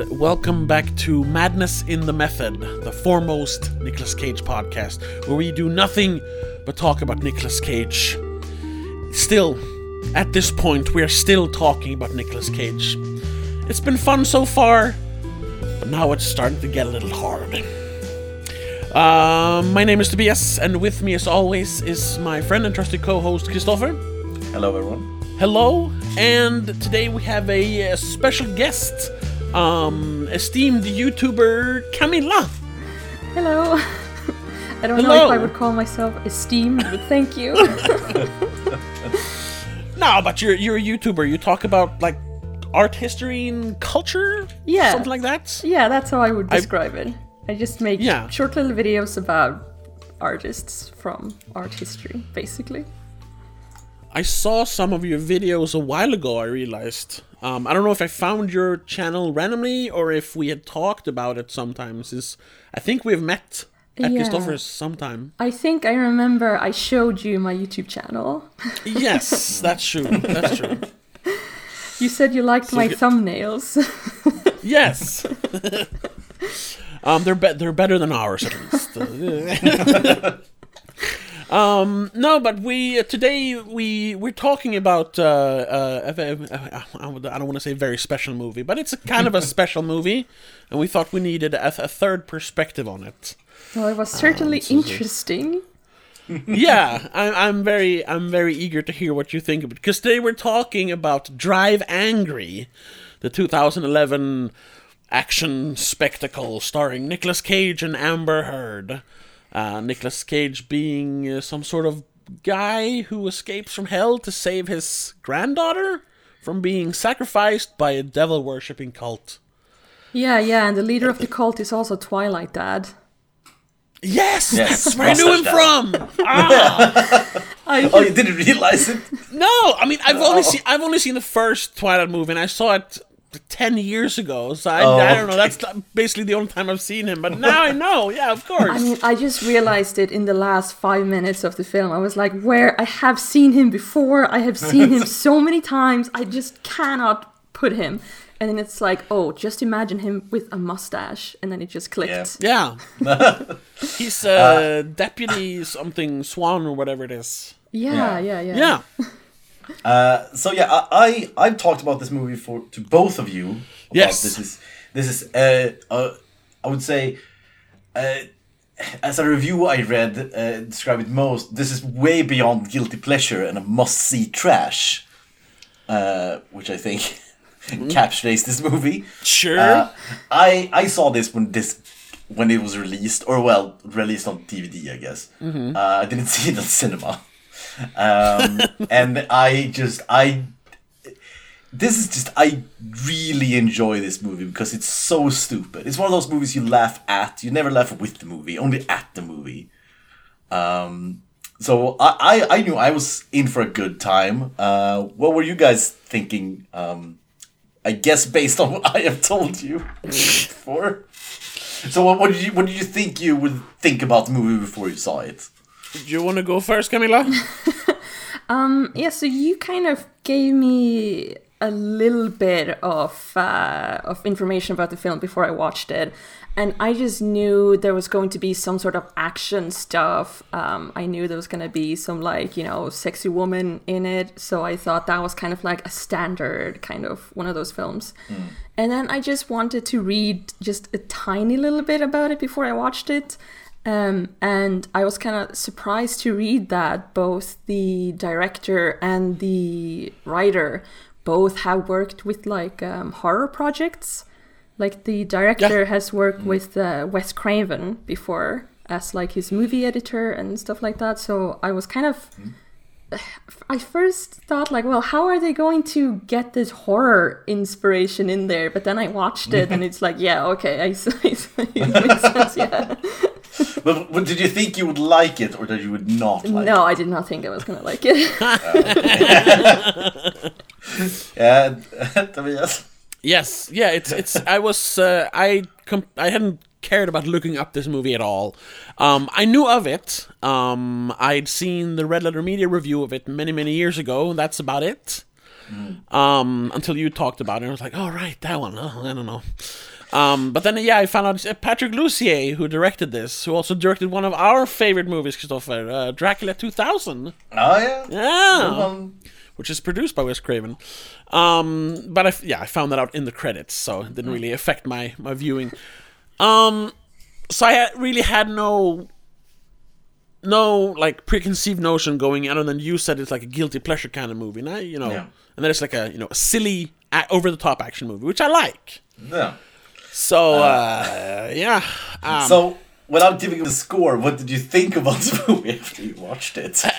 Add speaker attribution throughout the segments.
Speaker 1: and welcome back to Madness in the Method, the foremost Nicolas Cage podcast, where we do nothing but talk about Nicolas Cage. Still, at this point, we are still talking about Nicolas Cage. It's been fun so far, but now it's starting to get a little hard. Um, my name is Tobias, and with me, as always, is my friend and trusted co-host Christopher.
Speaker 2: Hello, everyone.
Speaker 1: Hello, and today we have a, uh special guest, um, esteemed YouTuber Camilla.
Speaker 3: Hello. I don't know if I would call myself esteemed, but thank you.
Speaker 1: No, but you're you're a YouTuber. You talk about like art history and culture,
Speaker 3: Yeah.
Speaker 1: something like that.
Speaker 3: yeah, that's how I would
Speaker 1: I-
Speaker 3: describe it. I just make
Speaker 1: Yeah.
Speaker 3: short little videos about artists from art history, basically.
Speaker 1: I saw some of your videos a while ago. I realized. Um, I don't know if I found your channel randomly or if we had talked about it sometimes. Is I think we've met at
Speaker 3: Yeah.
Speaker 1: Christopher's sometime.
Speaker 3: I think I remember I showed you my YouTube channel.
Speaker 1: Yes, that's true. That's true.
Speaker 3: You said you liked my
Speaker 1: you-
Speaker 3: thumbnails.
Speaker 1: Yes. um, they're be- they're better than ours at least. Um, no, but we uh, today we we're talking about uh, uh, a ve- uh, I don't want to say very special movie, but it's a kind of a special movie, and we thought we needed a, a third perspective on it.
Speaker 3: well, it was certainly
Speaker 1: this is it.
Speaker 3: interesting.
Speaker 1: yeah, I'm, I'm very I'm very eager to hear what you think of it because today we're talking about Drive Angry, the 2011 action spectacle starring Nicolas Cage and Amber Heard. Uh, Nicolas Cage being uh, some sort of guy who escapes from hell to save his granddaughter from being sacrificed by a devil worshipping cult.
Speaker 3: Yeah, yeah, and the leader of the cult is also Twilight Dad.
Speaker 1: Yes,
Speaker 2: Yes,
Speaker 1: that's where I knew him
Speaker 2: mustache
Speaker 1: from. Ah.
Speaker 3: I
Speaker 2: Oh, you didn't realize it?
Speaker 1: No, I mean I've only seen I've only seen the first Twilight movie, and I saw it ten years ago. So I,
Speaker 2: Oh,
Speaker 1: I don't know.
Speaker 2: okay.
Speaker 1: That's basically the only time I've seen him. But now I know. Yeah, of course.
Speaker 3: I mean, I just realized it in the last five minutes of the film. I was like, where I have seen him before. I have seen him so many times. I just cannot put him. And then it's like, oh, just imagine him with a mustache. And then it just clicked.
Speaker 1: yeah, he's uh, deputy something Swan or whatever it is.
Speaker 3: Yeah,
Speaker 2: Yeah.
Speaker 3: yeah, yeah.
Speaker 1: Yeah,
Speaker 2: Uh, so yeah, I, I I've talked about this movie for to both of you.
Speaker 1: Yes.
Speaker 2: This is this is uh, uh I would say uh, as a review I read uh, describe it most. This is way beyond guilty pleasure and a must see trash, uh, which I think captures this movie.
Speaker 1: sure.
Speaker 2: I I saw this when this when it was released, or well, released on DVD, I guess.
Speaker 1: Mm-hmm.
Speaker 2: Uh, I didn't see it on cinema, um, and I just I. This is just I really enjoy this movie because it's so stupid. It's one of those movies you laugh at. You never laugh with the movie, only at the movie. Um, so I, I I knew I was in for a good time. Uh, what were you guys thinking? Um, I guess based on what I have told you before. So what, what did you what did you think you would think about the movie before you saw it?
Speaker 1: Do you want to go first, Camilla?
Speaker 3: Yeah, so you kind of gave me a little bit of uh, of information about the film before I watched it, and I just knew there was going to be some sort of action stuff. Um, I knew there was going to be some like you know sexy woman in it, so I thought that was kind of like a standard kind of one of those films. And then I just wanted to read just a tiny little bit about it before I watched it. Um, and I was kind of surprised to read that both the director and the writer both have worked with like um, horror projects. Like the director
Speaker 1: Yeah.
Speaker 3: has worked with uh, Wes Craven before as like his movie editor and stuff like that. So I was kind of. I first thought like, well, how are they going to get this horror inspiration in there? But then I watched it and it's like, yeah, okay, I it makes sense, yeah.
Speaker 2: But, but did you think you would like it or that you would not like
Speaker 3: no, I did not think I was gonna like it.
Speaker 2: it? Yeah, Tobias.
Speaker 1: Yes, yeah, it's it's. I was uh, I com- I hadn't cared about looking up this movie at all. Um, I knew of it. Um, I'd seen the Red Letter Media review of it many many years ago. and That's about it. um, until you talked about it. I was like, oh right, that one. Oh, I don't know. Um, but then yeah, I found out it's Patrick Lussier who directed this, who also directed one of our favorite movies, Christopher, uh, Dracula 2000.
Speaker 2: Oh yeah.
Speaker 1: Yeah, which is produced by Wes Craven. Um, but I yeah, I found that out in the credits, so it didn't really affect my my viewing. Um, so I had, really had no no like preconceived notion going in, other than you said it's like a guilty pleasure kind of movie, and I, you know,
Speaker 2: Yeah.
Speaker 1: and then it's like a you know a silly over the top action movie, which I like.
Speaker 2: yeah.
Speaker 1: So uh, yeah, um,
Speaker 2: So, without giving the score, what did you think about the movie after you watched it?
Speaker 1: Uh,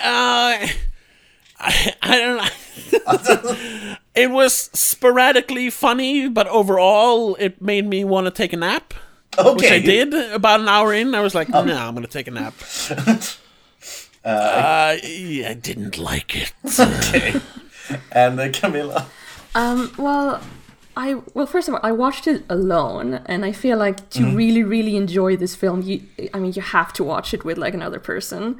Speaker 1: I, I don't know. it was sporadically funny, but overall, it made me want to take a nap.
Speaker 2: okay.
Speaker 1: Which I did about an hour in. I was like,
Speaker 2: Um.
Speaker 1: no, I'm going to take a nap. uh, yeah, I didn't like it.
Speaker 2: Okay. And uh, Camilla.
Speaker 3: Um, well, I well first of all, I watched it alone, and I feel like to
Speaker 1: Mm-hmm.
Speaker 3: really, really enjoy this film, you I mean, you have to watch it with like another person.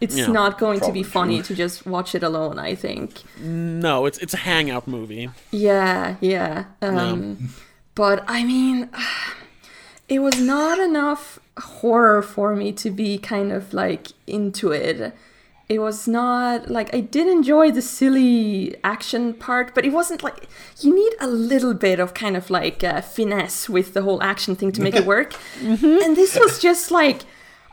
Speaker 3: It's
Speaker 1: Yeah,
Speaker 3: not going to be funny to just watch it alone. I think.
Speaker 1: no, it's it's a hangout movie.
Speaker 3: Yeah, yeah. Um, But I mean, it was not enough horror for me to be kind of like into it. It was not like I did enjoy the silly action part, but it wasn't like you need a little bit of kind of like uh, finesse with the whole action thing to make it work. And this was just like,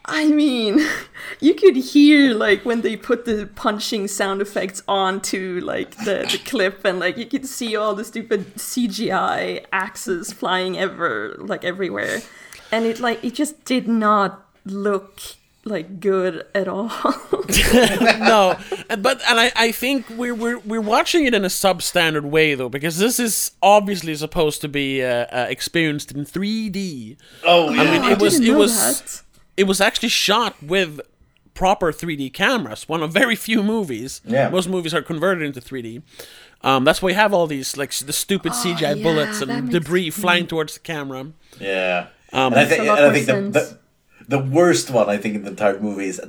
Speaker 3: I mean, you could hear like when they put the punching sound effects onto like the, the clip, and like you could see all the stupid CGI axes flying ever like everywhere, and it like it just did not look like good at all.
Speaker 1: no, but and I, I think we're, we're we're watching it in a substandard way though because this is obviously supposed to be uh, uh, experienced in 3D.
Speaker 2: Oh, yeah.
Speaker 1: I mean,
Speaker 3: I
Speaker 1: it was
Speaker 3: didn't
Speaker 1: it
Speaker 3: know
Speaker 1: was
Speaker 3: that.
Speaker 1: it was actually shot with proper 3D cameras. One of very few movies.
Speaker 2: Yeah.
Speaker 1: most movies are converted into 3D. Um, that's why you have all these like the stupid CGI
Speaker 3: Oh, yeah,
Speaker 1: bullets and
Speaker 3: makes-
Speaker 1: debris flying towards the camera.
Speaker 2: Yeah.
Speaker 1: Um,
Speaker 2: and I think,
Speaker 3: Makes a lot
Speaker 2: and I think the, the, the worst one, I think, in the entire movie is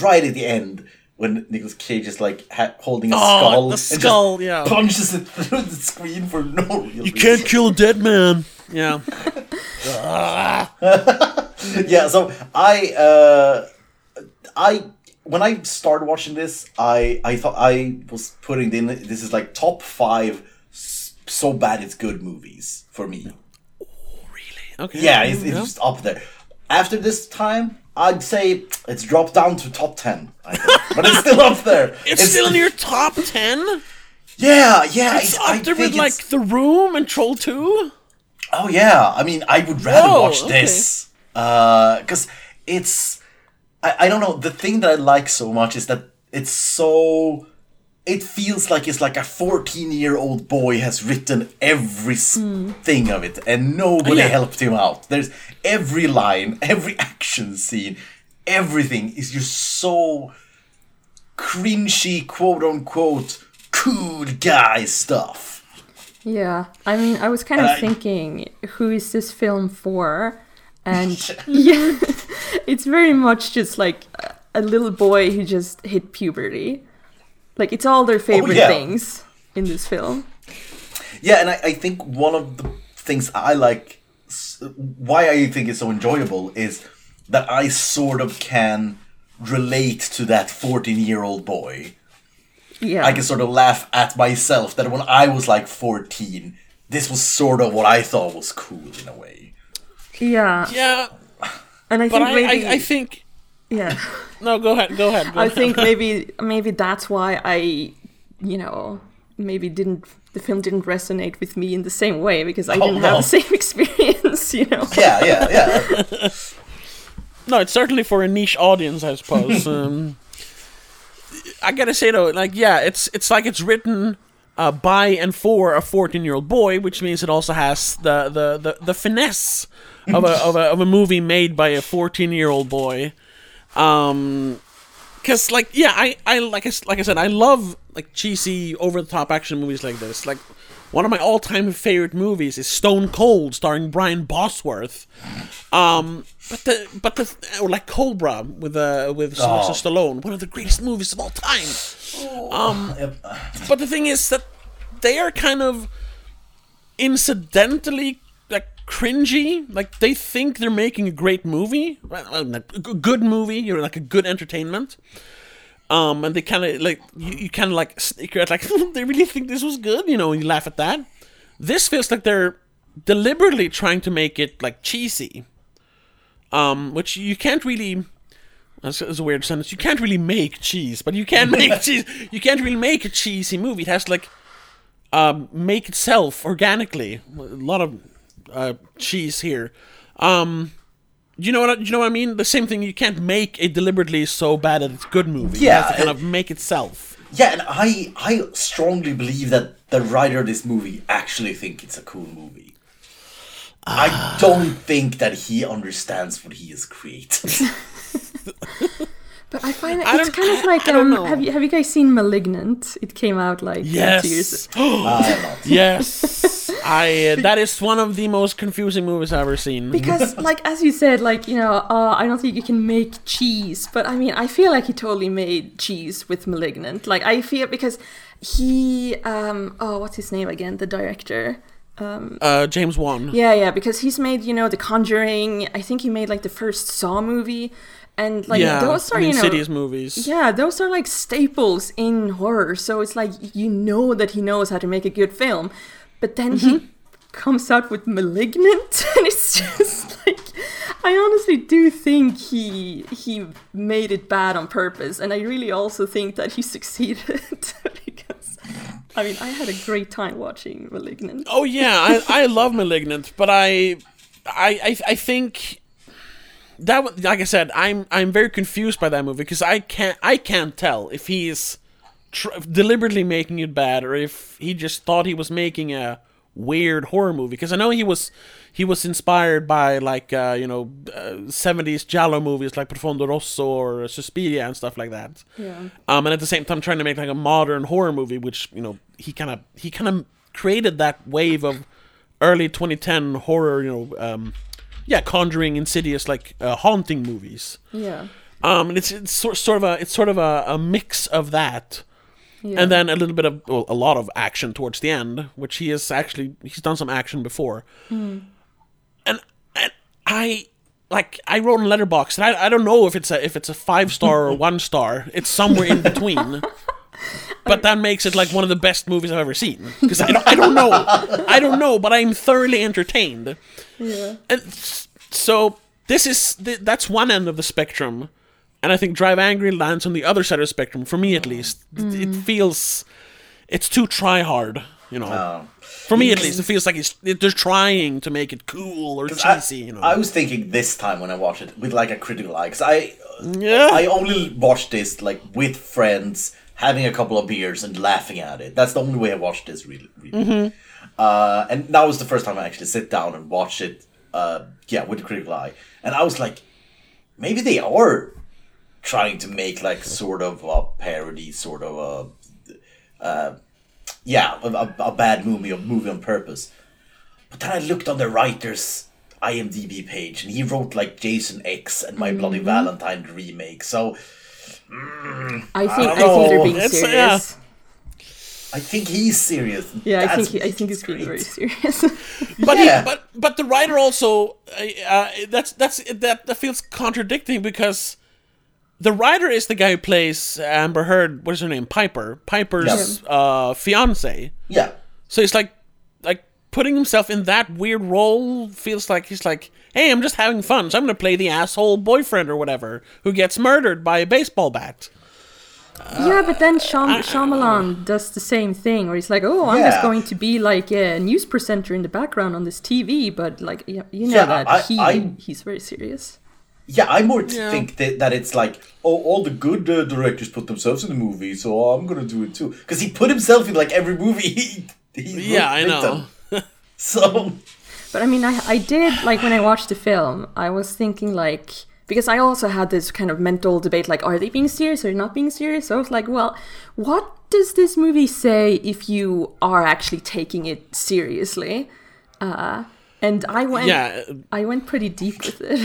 Speaker 2: right at the end when Nicolas Cage is like ha- holding a
Speaker 1: Oh,
Speaker 2: skull.
Speaker 1: the
Speaker 2: and just
Speaker 1: yeah.
Speaker 2: Punches it through the screen for no real
Speaker 1: You can't kill a dead man. Yeah.
Speaker 2: yeah so i uh i when i started watching this i i thought i was putting in this is like top five so bad it's good movies for me Oh, really?
Speaker 1: Okay.
Speaker 2: yeah it's, it's just up there after this time i'd say it's dropped down to top 10 I think. but it's still up there
Speaker 1: It's, still in your top ten.
Speaker 2: yeah yeah
Speaker 1: It's
Speaker 2: I
Speaker 1: up there with like
Speaker 2: it's-
Speaker 1: The Room and Troll Two.
Speaker 2: Oh yeah, I mean, I would rather
Speaker 1: Whoa,
Speaker 2: watch
Speaker 1: okay.
Speaker 2: this uh, because it's. I, I don't know. The thing that I like so much is that it's so. It feels like it's like a fourteen-year-old boy has written every s hmm. thing of it, and nobody
Speaker 1: Yeah.
Speaker 2: helped him out. There's every line, every action scene, everything is just so cringy, quote unquote, cool guy stuff.
Speaker 3: Yeah, I mean, I was kind of
Speaker 2: I-
Speaker 3: thinking, who is this film for? And yeah, it's very much just like a little boy who just hit puberty. Like it's all their oh, favorite
Speaker 2: yeah.
Speaker 3: things in this film.
Speaker 2: Yeah, and I, I think one of the things I like, why I think it's so enjoyable, is that I sort of can relate to that 14 year old boy.
Speaker 3: Yeah,
Speaker 2: I can sort of laugh at myself that when I was like 14, this was sort of what I thought was cool in a way.
Speaker 3: yeah,
Speaker 1: Yeah,
Speaker 3: and I
Speaker 1: but
Speaker 3: think
Speaker 1: I,
Speaker 3: maybe
Speaker 1: I, I think
Speaker 3: yeah,
Speaker 1: no. Go ahead. Go ahead. Go
Speaker 3: I
Speaker 1: ahead.
Speaker 3: think maybe maybe that's why I, you know, maybe didn't the film didn't resonate with me in the same way because I
Speaker 2: Oh,
Speaker 3: didn't have the same experience. You know.
Speaker 2: Yeah, yeah, yeah.
Speaker 1: No, it's certainly for a niche audience, I suppose. um, I gotta say though, like, yeah, it's it's like it's written uh, by and for a fourteen-year-old boy, which means it also has the the the, the finesse of a, of a of a movie made by a fourteen-year-old boy. Um, because like, yeah, I I like I, like I said, I love like cheesy, over-the-top action movies like this. Like. One of my all-time favorite movies is Stone Cold, starring Brian Bosworth. Um, but the but the or like Cobra with uh with Sylvester Stallone, one of the greatest movies of all time. Um, but the thing is that they are kind of incidentally cringy. Like they think they're making a great movie, well, well, not a good movie. You're like a good entertainment. Um, and they kind of like you, you kind of like sneak out like they really think this was good. You know, you laugh at that. This feels like they're deliberately trying to make it like cheesy. Um, which you can't really. That's, that's a weird sentence. You can't really make cheese, but you can make cheese. You can't really make a cheesy movie. It has to like um, make itself organically. A lot of uh, cheese here. Um, you know what? I- You know what I mean? The same thing. You can't make a deliberately so bad that it's good movie.
Speaker 2: Yeah,
Speaker 1: it has to kind of make itself.
Speaker 2: Yeah, and I I strongly believe that the writer of this movie actually think it's a cool movie. I don't think that he understands what he has created.
Speaker 3: But I find it,
Speaker 1: I
Speaker 3: it's
Speaker 1: don't-
Speaker 3: kind of like um, have you have you guys seen *Malignant*? It came out like uh, two years.
Speaker 1: Yes,
Speaker 2: I don't know.
Speaker 1: yes. I. Uh, that is one of the most confusing movies I've ever seen.
Speaker 3: Because, like as you said, like you know, uh, I don't think you can make cheese, but I mean, I feel like he totally made cheese with *Malignant*. Like I feel because he, um, oh, what's his name again? The director. Um,
Speaker 1: uh, James Wan.
Speaker 3: yeah, yeah, because he's made you know *The Conjuring*. I think he made like the first Saw movie, and like
Speaker 1: yeah,
Speaker 3: those are you know.
Speaker 1: Insidious movies.
Speaker 3: Yeah, those are like staples in horror. So it's like you know that he knows how to make a good film. But then
Speaker 1: Mm-hmm.
Speaker 3: he comes out with Malignant and it's just like I honestly do think he he made it bad on purpose and I really also think that he succeeded because I mean I had a great time watching Malignant.
Speaker 1: Oh yeah, I, I love *Malignant*, but I, I, I, I think that wa- like I said, I'm I'm very confused by that movie because I can't I can't tell if he's tr- deliberately making it bad or if he just thought he was making a weird horror movie because I know he was he was inspired by like uh, you know uh, 70s giallo movies like Profondo Rosso or Suspiria and stuff like that.
Speaker 3: Yeah.
Speaker 1: Um, and at the same time trying to make like a modern horror movie, which you know he kind of he kind of created that wave of early 2010 horror, you know, um, yeah, Conjuring, Insidious, like uh, haunting movies.
Speaker 3: Yeah.
Speaker 1: Um, and it's it's sort, sort of a it's sort of a, a mix of that,
Speaker 3: Yeah.
Speaker 1: and then a little bit of well, a lot of action towards the end, which he has actually he's done some action before, and and I like I wrote in Letterboxd, and I, I don't know if it's a if it's a five star or one star. It's somewhere in between. But that makes it like one of the best movies I've ever seen. Because I don't, I don't know. I don't know but I'm thoroughly entertained.
Speaker 3: Yeah.
Speaker 1: and so this is th- that's one end of the spectrum. And I think Drive Angry lands on the other side of the spectrum for me at least. It- it mm. feels it's too try hard you know.
Speaker 2: Oh.
Speaker 1: for me at least it feels like it's it, they're trying to make it cool or
Speaker 2: I,
Speaker 1: cheesy you know.
Speaker 2: I was thinking this time when I watched it with like a critical eye because I
Speaker 1: yeah.
Speaker 2: I only watched this like with friends, having a couple of beers and laughing at it. That's the only way I watched this really. really. Uh, and that was the first time I actually sit down and watch it. Uh, yeah, with a critical eye, and I was like, maybe they are trying to make like sort of a parody, sort of a, uh, yeah, a, a, a bad movie, a movie on purpose. But then I looked on the writer's IMDb page, and he wrote like Jason X and My Bloody Valentine remake. So
Speaker 3: I think I,
Speaker 2: don't
Speaker 3: think they're being
Speaker 1: It's-
Speaker 3: serious.
Speaker 2: I think he's serious.
Speaker 3: Yeah, I think he, I think he's being very serious.
Speaker 1: But
Speaker 2: Yeah.
Speaker 1: he, but but the writer also uh, that's that's that that feels contradicting because the writer is the guy who plays Amber Heard. What is her name? Piper. Piper's uh, fiance.
Speaker 2: Yeah,
Speaker 1: So it's like like putting himself in that weird role feels like he's like, hey, I'm just having fun, so I'm gonna play the asshole boyfriend or whatever who gets murdered by a baseball bat.
Speaker 3: yeah, but then Shyam- Shyamalan does the same thing, where he's like, "Oh, I'm just going to be like a news presenter in the background on this TV," but like, yeah, you know
Speaker 2: Yeah,
Speaker 3: that
Speaker 2: I-
Speaker 3: he
Speaker 2: I-
Speaker 3: he's very serious.
Speaker 2: yeah. I more
Speaker 1: Yeah.
Speaker 2: think that, that it's like, oh, all the good uh, directors put themselves in the movie, so I'm gonna do it too. Because he put himself in like every movie. He, he
Speaker 1: Yeah, I know.
Speaker 2: them. So
Speaker 3: But I mean, I I did like when I watched the film, I was thinking like because I also had this kind of mental debate like, are they being serious or not being serious? So I was like, well, what does this movie say if you are actually taking it seriously? Uh, and I went,
Speaker 1: Yeah.
Speaker 3: I went pretty deep with it.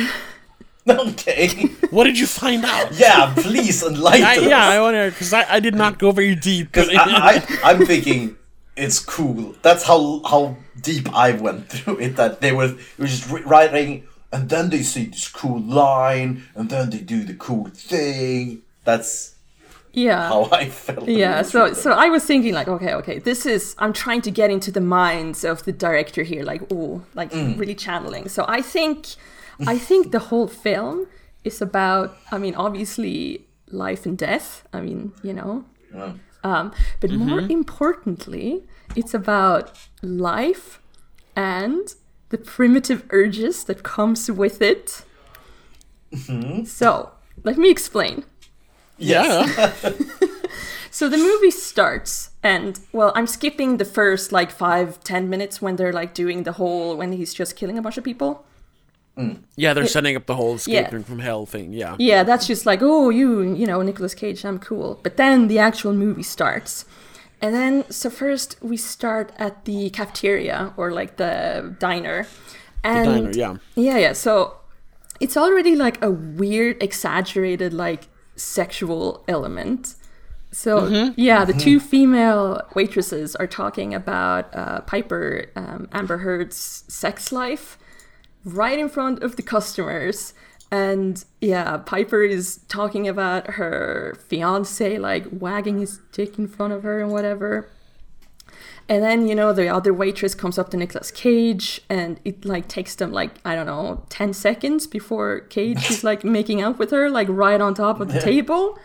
Speaker 2: okay,
Speaker 1: What did you find out?
Speaker 2: yeah. Please enlighten
Speaker 1: I,
Speaker 2: us.
Speaker 1: yeah, I wonder because I, I did not go very deep.
Speaker 2: Because I, I, I'm thinking, it's cool. That's how how deep I went through it. That they were, it was just writing, and then they see this cool line, and then they do the cool thing. That's
Speaker 3: yeah
Speaker 2: how I felt.
Speaker 3: yeah so so i was thinking like okay okay this is i'm trying to get into the minds of the director here like oh like mm. really channeling so i think i think the whole film is about i mean obviously life and death i mean you know um, but more importantly it's about life and the primitive urges that comes with it. So let me explain.
Speaker 1: Yeah.
Speaker 3: So the movie starts, and well, I'm skipping the first like five, ten minutes when they're like doing the whole when he's just killing a bunch of people.
Speaker 1: Yeah, they're setting up the whole escape
Speaker 3: Yeah.
Speaker 1: from hell thing. Yeah.
Speaker 3: Yeah, that's just like, oh, you, you know, Nicolas Cage, I'm cool. But then the actual movie starts. And then, so first we start at the cafeteria or like the diner. And
Speaker 1: diner, yeah.
Speaker 3: Yeah, yeah. So it's already like a weird, exaggerated, like sexual element. So
Speaker 1: Mm-hmm.
Speaker 3: yeah, the two female waitresses are talking about uh, Piper um, Amber Heard's sex life right in front of the customers. And yeah, Piper is talking about her fiance, like wagging his dick in front of her and whatever. And then, you know, the other waitress comes up to Nicolas Cage and it like takes them like, I don't know, 10 seconds before Cage is like making out with her, like right on top of the table.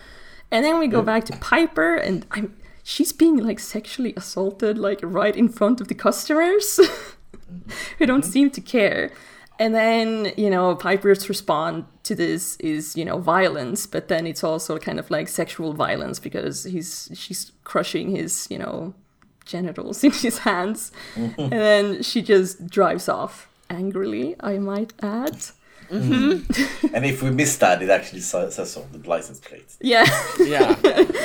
Speaker 3: And then we go back to Piper and I'm she's being like sexually assaulted like right in front of the customers who don't mm-hmm. seem to care. And then, you know, Piper's response to this is, you know, violence, but then it's also kind of like sexual violence because he's she's crushing his, you know, genitals in his hands. Mm-hmm. and then she just drives off angrily, I might add. Mm-hmm.
Speaker 2: And if we missed that, it actually sa- says on the license plate.
Speaker 3: Yeah,
Speaker 1: Yeah.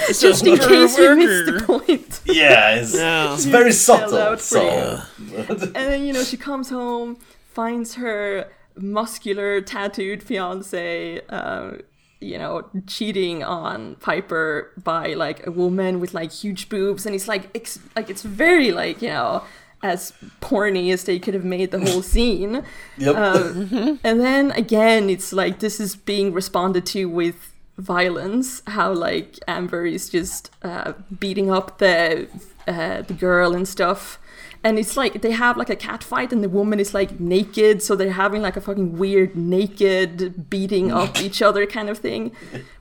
Speaker 1: It's
Speaker 3: just in case you missed the point.
Speaker 2: Yeah, it's,
Speaker 1: Yeah.
Speaker 2: it's very subtle.
Speaker 3: out for
Speaker 2: So,
Speaker 3: And then, you know, she comes home, finds her muscular, tattooed fiance, uh, you know, cheating on Piper by like a woman with like huge boobs, and it's like, ex- like it's very like you know, as porny as they could have made the whole scene.
Speaker 2: yep.
Speaker 3: Um, and then again, it's like this is being responded to with violence. How like Amber is just uh, beating up the uh, the girl and stuff. And it's like they have like a cat fight, and the woman is like naked, so they're having like a fucking weird naked beating up each other kind of thing,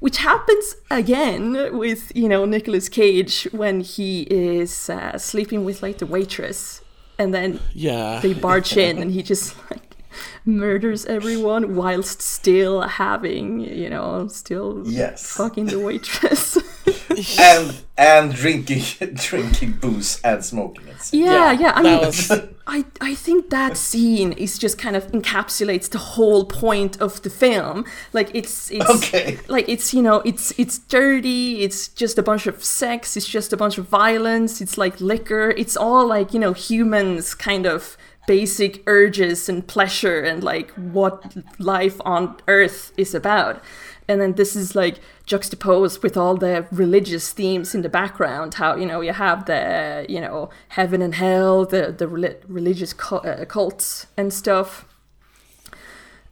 Speaker 3: which happens again with you know Nicolas Cage when he is uh, sleeping with like the waitress, and then
Speaker 1: Yeah.
Speaker 3: they barge in and he just like murders everyone whilst still having you know still
Speaker 2: Yes.
Speaker 3: fucking the waitress
Speaker 2: and and drinking drinking booze and smoking it.
Speaker 3: yeah yeah, i mean
Speaker 1: was-
Speaker 3: I, I think that scene is just kind of encapsulates the whole point of the film like it's it's
Speaker 2: Okay.
Speaker 3: like it's you know it's it's dirty it's just a bunch of sex it's just a bunch of violence it's like liquor it's all like you know humans kind of basic urges and pleasure and like what life on earth is about and then this is like juxtaposed with all the religious themes in the background how you know you have the you know heaven and hell the the reli- religious uh, cults and stuff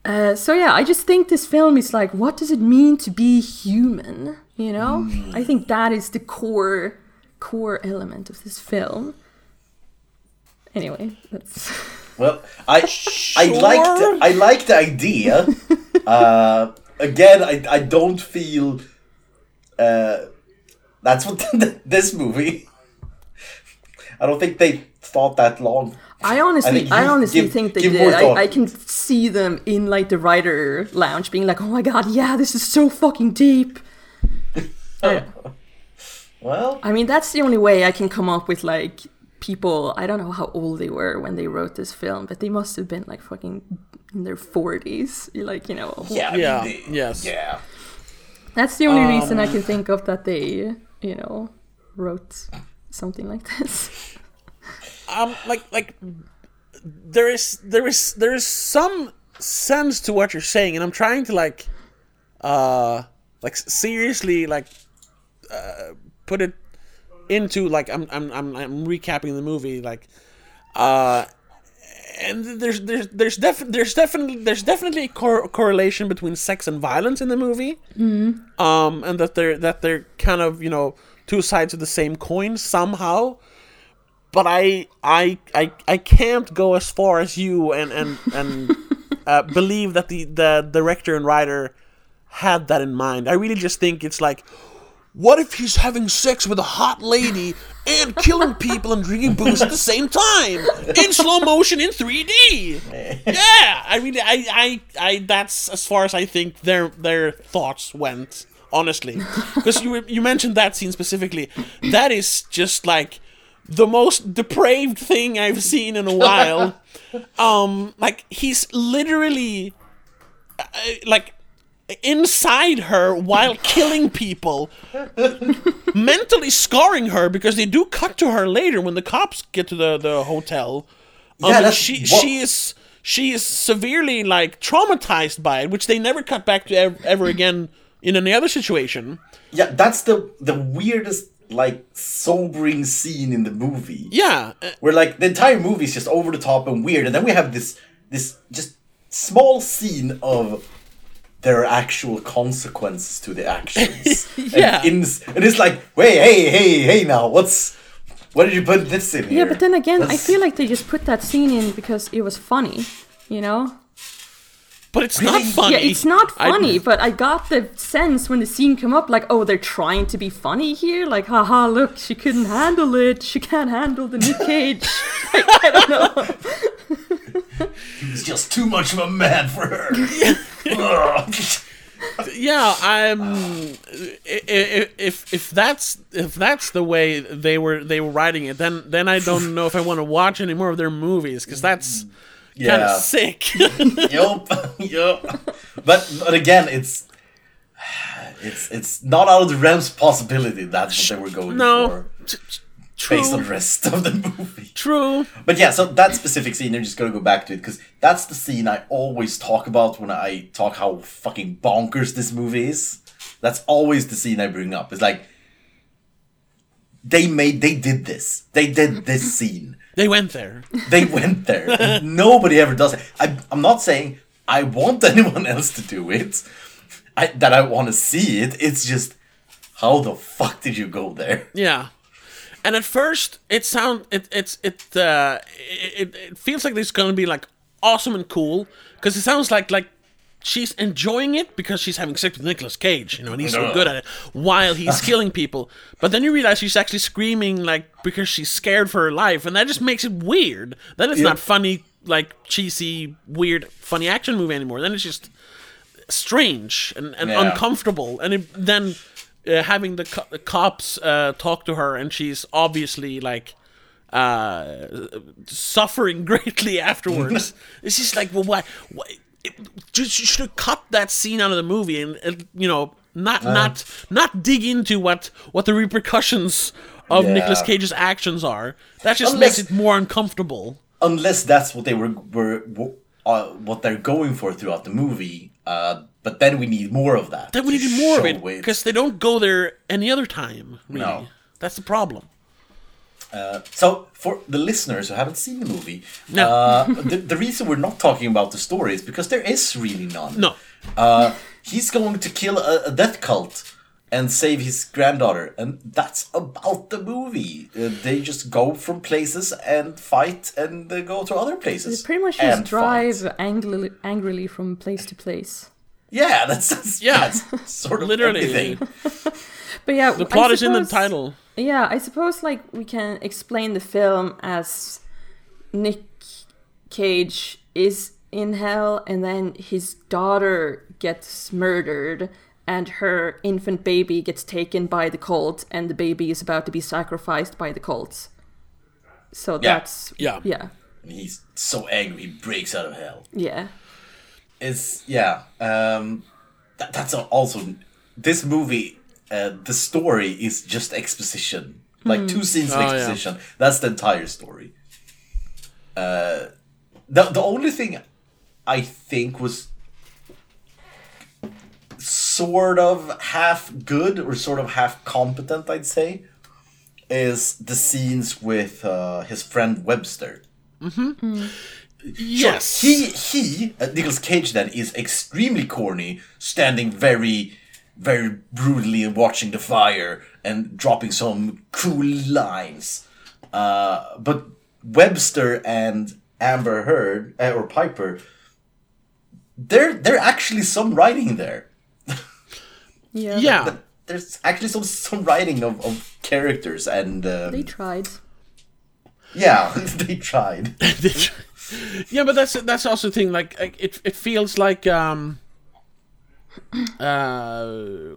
Speaker 3: uh, so yeah, I just think this film is like, what does it mean to be human? You know, I think that is the core core element of this film. Anyway, that's
Speaker 2: Well, I I like the, I like the idea. uh, again, I I don't feel. Uh, that's what this movie. I don't think they thought that long.
Speaker 3: I honestly,
Speaker 2: think
Speaker 3: I, honestly
Speaker 2: give-
Speaker 3: think they did. I, I can see them in like the writer lounge, being like, "Oh my god, yeah, this is so fucking deep." I,
Speaker 2: Well,
Speaker 3: I mean, that's the only way I can come up with like people. I don't know how old they were when they wrote this film, but they must have been like fucking in their forties. Like you know,
Speaker 2: yeah, I mean,
Speaker 1: Yeah,
Speaker 2: they-
Speaker 1: yes.
Speaker 2: yeah.
Speaker 3: That's the only reason I can think of that they, you know, wrote something like this.
Speaker 1: um like like there is there is there is some sense to what you're saying and i'm trying to like uh like seriously like uh put it into like I'm I'm I'm, I'm recapping the movie like uh and there's there's there's def- there's definitely there's definitely a cor- correlation between sex and violence in the movie. Um and that they're that they're kind of you know two sides of the same coin somehow. But I I I I can't go as far as you and and and uh, believe that the the director and writer had that in mind. I really just think it's like, what if he's having sex with a hot lady and killing people and drinking booze at the same time in slow motion in 3D? Yeah, I mean, I I I that's as far as I think their their thoughts went. Honestly, because you you mentioned that scene specifically, that is just like the most depraved thing I've seen in a while. um, like he's literally uh, like inside her while killing people, mentally scarring her because they do cut to her later when the cops get to the the hotel. Um,
Speaker 2: Yeah, that's-
Speaker 1: she
Speaker 2: what-
Speaker 1: she is she is severely like traumatized by it, which they never cut back to ever, ever again in any other situation.
Speaker 2: Yeah, that's the the weirdest like sobering scene in the movie.
Speaker 1: Yeah, uh,
Speaker 2: Where like the entire movie is just over the top and weird, and then we have this this just small scene of there are actual consequences to the actions.
Speaker 1: Yeah.
Speaker 2: and, in, and it's like, wait, hey, hey, hey, now what's What did you put this in here?
Speaker 3: Yeah, but then again, I feel like they just put that scene in because it was funny, you know?
Speaker 1: but it's
Speaker 2: Really?
Speaker 1: not funny.
Speaker 3: Yeah, it's not
Speaker 1: I-
Speaker 3: funny, but I got the sense when the scene came up, like, oh, they're trying to be funny here. Like, haha, look, she couldn't handle it. She can't handle the new Cage. like, I don't know.
Speaker 2: He was just too much of a man for her.
Speaker 1: Yeah i'm if if that's if that's the way they were they were writing it then then i don't know if i want to watch any more of their movies because that's kind of sick
Speaker 2: yup, yup. But but again, it's it's it's not out of the realms of possibility that's what they were going
Speaker 1: no
Speaker 2: for
Speaker 1: true
Speaker 2: based on the rest of the movie.
Speaker 1: true
Speaker 2: But yeah, so that specific scene, I'm just gonna go back to it because that's the scene I always talk about when I talk how fucking bonkers this movie is. That's always the scene I bring up. It's like they made, they did this. They did this scene.
Speaker 1: they went there
Speaker 2: They went there. Nobody ever does it. I, I'm not saying I want anyone else to do it. I, that I want to see it. It's just how the fuck did you go there?
Speaker 1: yeah and at first it sound it it's it uh it, it feels like this is gonna be like awesome and cool because it sounds like like she's enjoying it because she's having sex with Nicolas Cage, you know, and he's so good at it while he's killing people. But then you realize she's actually screaming like because she's scared for her life, and that just makes it weird. Then it's
Speaker 2: Yeah.
Speaker 1: not funny, like cheesy, weird, funny action movie anymore. Then it's just strange and, and
Speaker 2: Yeah.
Speaker 1: uncomfortable, and it, then uh, having the, co- the cops uh, talk to her, and she's obviously like uh, suffering greatly afterwards. it's just like, well, why? why it, just you should have cut that scene out of the movie, and, and you know, not not not dig into what what the repercussions of
Speaker 2: Yeah.
Speaker 1: Nicolas Cage's actions are. That just
Speaker 2: Unless-
Speaker 1: makes it more uncomfortable.
Speaker 2: Unless that's what they were were uh, what they're going for throughout the movie. Uh, but then we need more of that.
Speaker 1: Then we need more of it because they don't go there any other time. Really,
Speaker 2: No.
Speaker 1: that's the problem.
Speaker 2: Uh, so, for the listeners who haven't seen the movie,
Speaker 1: No.
Speaker 2: uh, the, the reason we're not talking about the story is because there is really none.
Speaker 1: No,
Speaker 2: Uh, he's going to kill a, a death cult and save his granddaughter, and that's about the movie. Uh, they just go from places and fight, and they go to other places.
Speaker 3: They pretty much
Speaker 2: and
Speaker 3: just drive
Speaker 2: fight.
Speaker 3: angrily, angrily from place to place.
Speaker 2: Yeah, that's, that's
Speaker 1: Yeah.
Speaker 2: that's sort of
Speaker 1: Literally.
Speaker 2: everything.
Speaker 3: But yeah,
Speaker 1: the plot is in the title.
Speaker 3: Yeah, I suppose like we can explain the film as Nick Cage is in hell and then his daughter gets murdered and her infant baby gets taken by the cult and the baby is about to be sacrificed by the cults. So that's
Speaker 1: Yeah.
Speaker 3: yeah.
Speaker 2: And he's so angry he breaks out of hell.
Speaker 3: Yeah.
Speaker 2: It's yeah. Um, that, that's also this movie. Uh, the story is just exposition, like two scenes of
Speaker 1: Oh, yeah.
Speaker 2: exposition. That's the entire story. Uh, the the only thing I think was sort of half good or sort of half competent, I'd say, is the scenes with uh, his friend Webster.
Speaker 1: Yes.
Speaker 2: He he uh, Nicolas Cage then is extremely corny, standing very very brutally and watching the fire and dropping some cool lines. Uh, but Webster and Amber Heard uh, or Piper, there there actually some writing there.
Speaker 3: Yeah.
Speaker 1: yeah.
Speaker 2: There's actually some some writing of, of characters and um,
Speaker 3: They tried.
Speaker 2: yeah they tried.
Speaker 1: yeah, but that's that's also the thing. Like it, it feels like um, uh,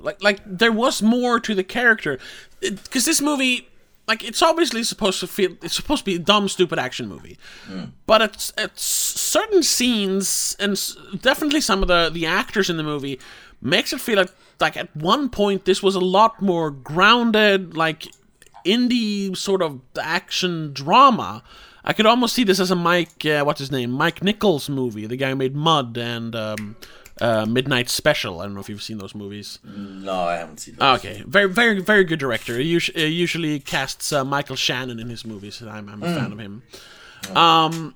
Speaker 1: like like there was more to the character, because this movie, like it's obviously supposed to feel it's supposed to be a dumb, stupid action movie, but it's it's certain scenes and definitely some of the the actors in the movie makes it feel like like at one point this was a lot more grounded, like indie sort of action drama. I could almost see this as a Mike, uh, what's his name, Mike Nichols movie, the guy who made Mud and um, uh, Midnight Special. I don't know if you've seen those movies.
Speaker 2: No, I haven't seen. Those.
Speaker 1: Okay, very, very, very good director. He us- usually casts uh, Michael Shannon in his movies. and I'm, I'm a fan of him. Um,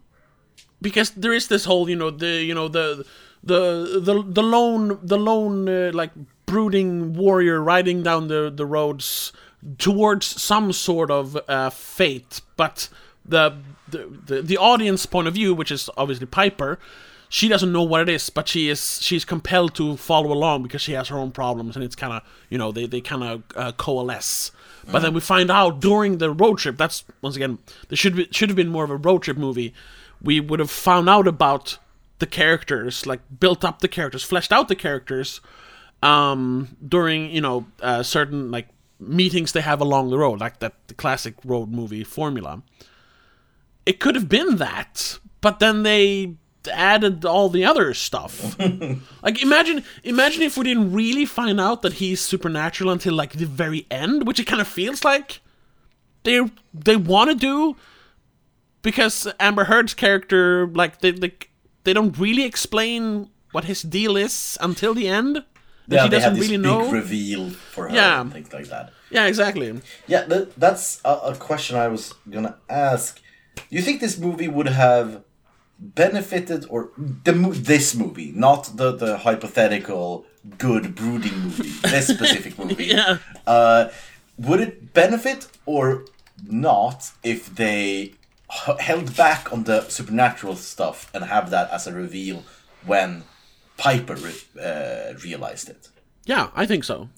Speaker 1: because there is this whole, you know, the, you know, the, the, the, the lone, the lone, uh, like brooding warrior riding down the the roads towards some sort of uh, fate, but the, the the the audience point of view, which is obviously Piper, she doesn't know what it is, but she is she's compelled to follow along because she has her own problems, and it's kind of you know they they kind of uh, coalesce. But then we find out during the road trip. That's once again there should be should have been more of a road trip movie. We would have found out about the characters, like built up the characters, fleshed out the characters um, during you know uh, certain like meetings they have along the road, like that the classic road movie formula. It could have been that, but then they added all the other stuff. like imagine imagine if we didn't really find out that he's supernatural until like the very end, which it kind of feels like they they want to do because Amber Heard's character like they they, they don't really explain what his deal is until the end.
Speaker 2: Yeah,
Speaker 1: she
Speaker 2: they
Speaker 1: doesn't
Speaker 2: this
Speaker 1: really
Speaker 2: big
Speaker 1: know.
Speaker 2: reveal for her
Speaker 1: Yeah.
Speaker 2: and things like that.
Speaker 1: yeah, exactly.
Speaker 2: Yeah, that, that's a, a question I was gonna ask. You think this movie would have benefited, or the this movie, not the the hypothetical good brooding movie, this specific movie?
Speaker 1: Yeah.
Speaker 2: Uh, would it benefit or not if they held back on the supernatural stuff and have that as a reveal when Piper re- uh, realized it?
Speaker 1: Yeah, I think so.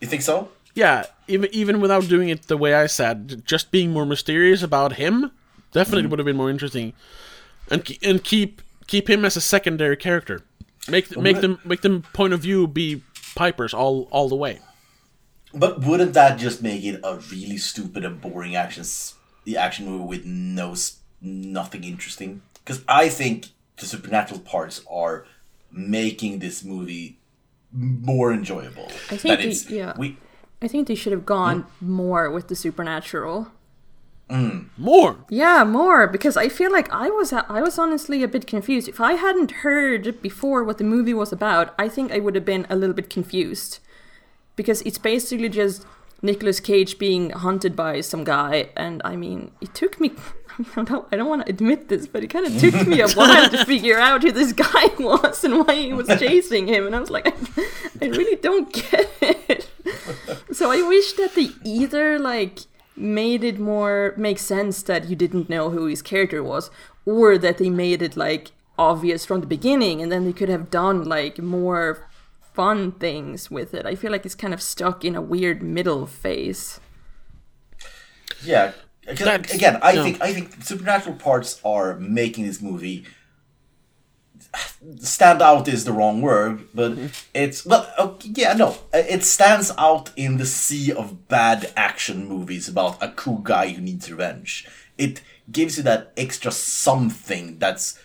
Speaker 2: You think so?
Speaker 1: Yeah, even even without doing it the way I said, just being more mysterious about him definitely mm. would have been more interesting, and and keep keep him as a secondary character. Make make
Speaker 2: but-
Speaker 1: them make them point of view be Pipers all all the way.
Speaker 2: But wouldn't that just make it a really stupid and boring action the action movie with no nothing interesting? Because I think the supernatural parts are making this movie more enjoyable.
Speaker 3: I think
Speaker 2: That
Speaker 3: they-
Speaker 2: it's-
Speaker 3: yeah.
Speaker 2: we
Speaker 3: I think they should have gone hmm? more with the supernatural. Mm.
Speaker 1: More.
Speaker 3: Yeah, more because I feel like I was I was honestly a bit confused. If I hadn't heard before what the movie was about, I think I would have been a little bit confused because it's basically just Nicolas Cage being hunted by some guy, and I mean, it took me. I don't, I don't want to admit this, but it kind of took me a while to figure out who this guy was and why he was chasing him, and I was like, I, I really don't get it. So I wish that they either like made it more make sense that you didn't know who his character was, or that they made it like obvious from the beginning, and then they could have done like more fun things with it. I feel like it's kind of stuck in a weird middle phase.
Speaker 2: yeah. 'cause
Speaker 1: That's-
Speaker 2: again, I
Speaker 1: yeah.
Speaker 2: think I think supernatural parts are making this movie stand out is the wrong word, but it's well, okay, yeah, no, uh, it stands out in the sea of bad action movies about a cool guy who needs revenge. It gives you that extra something that's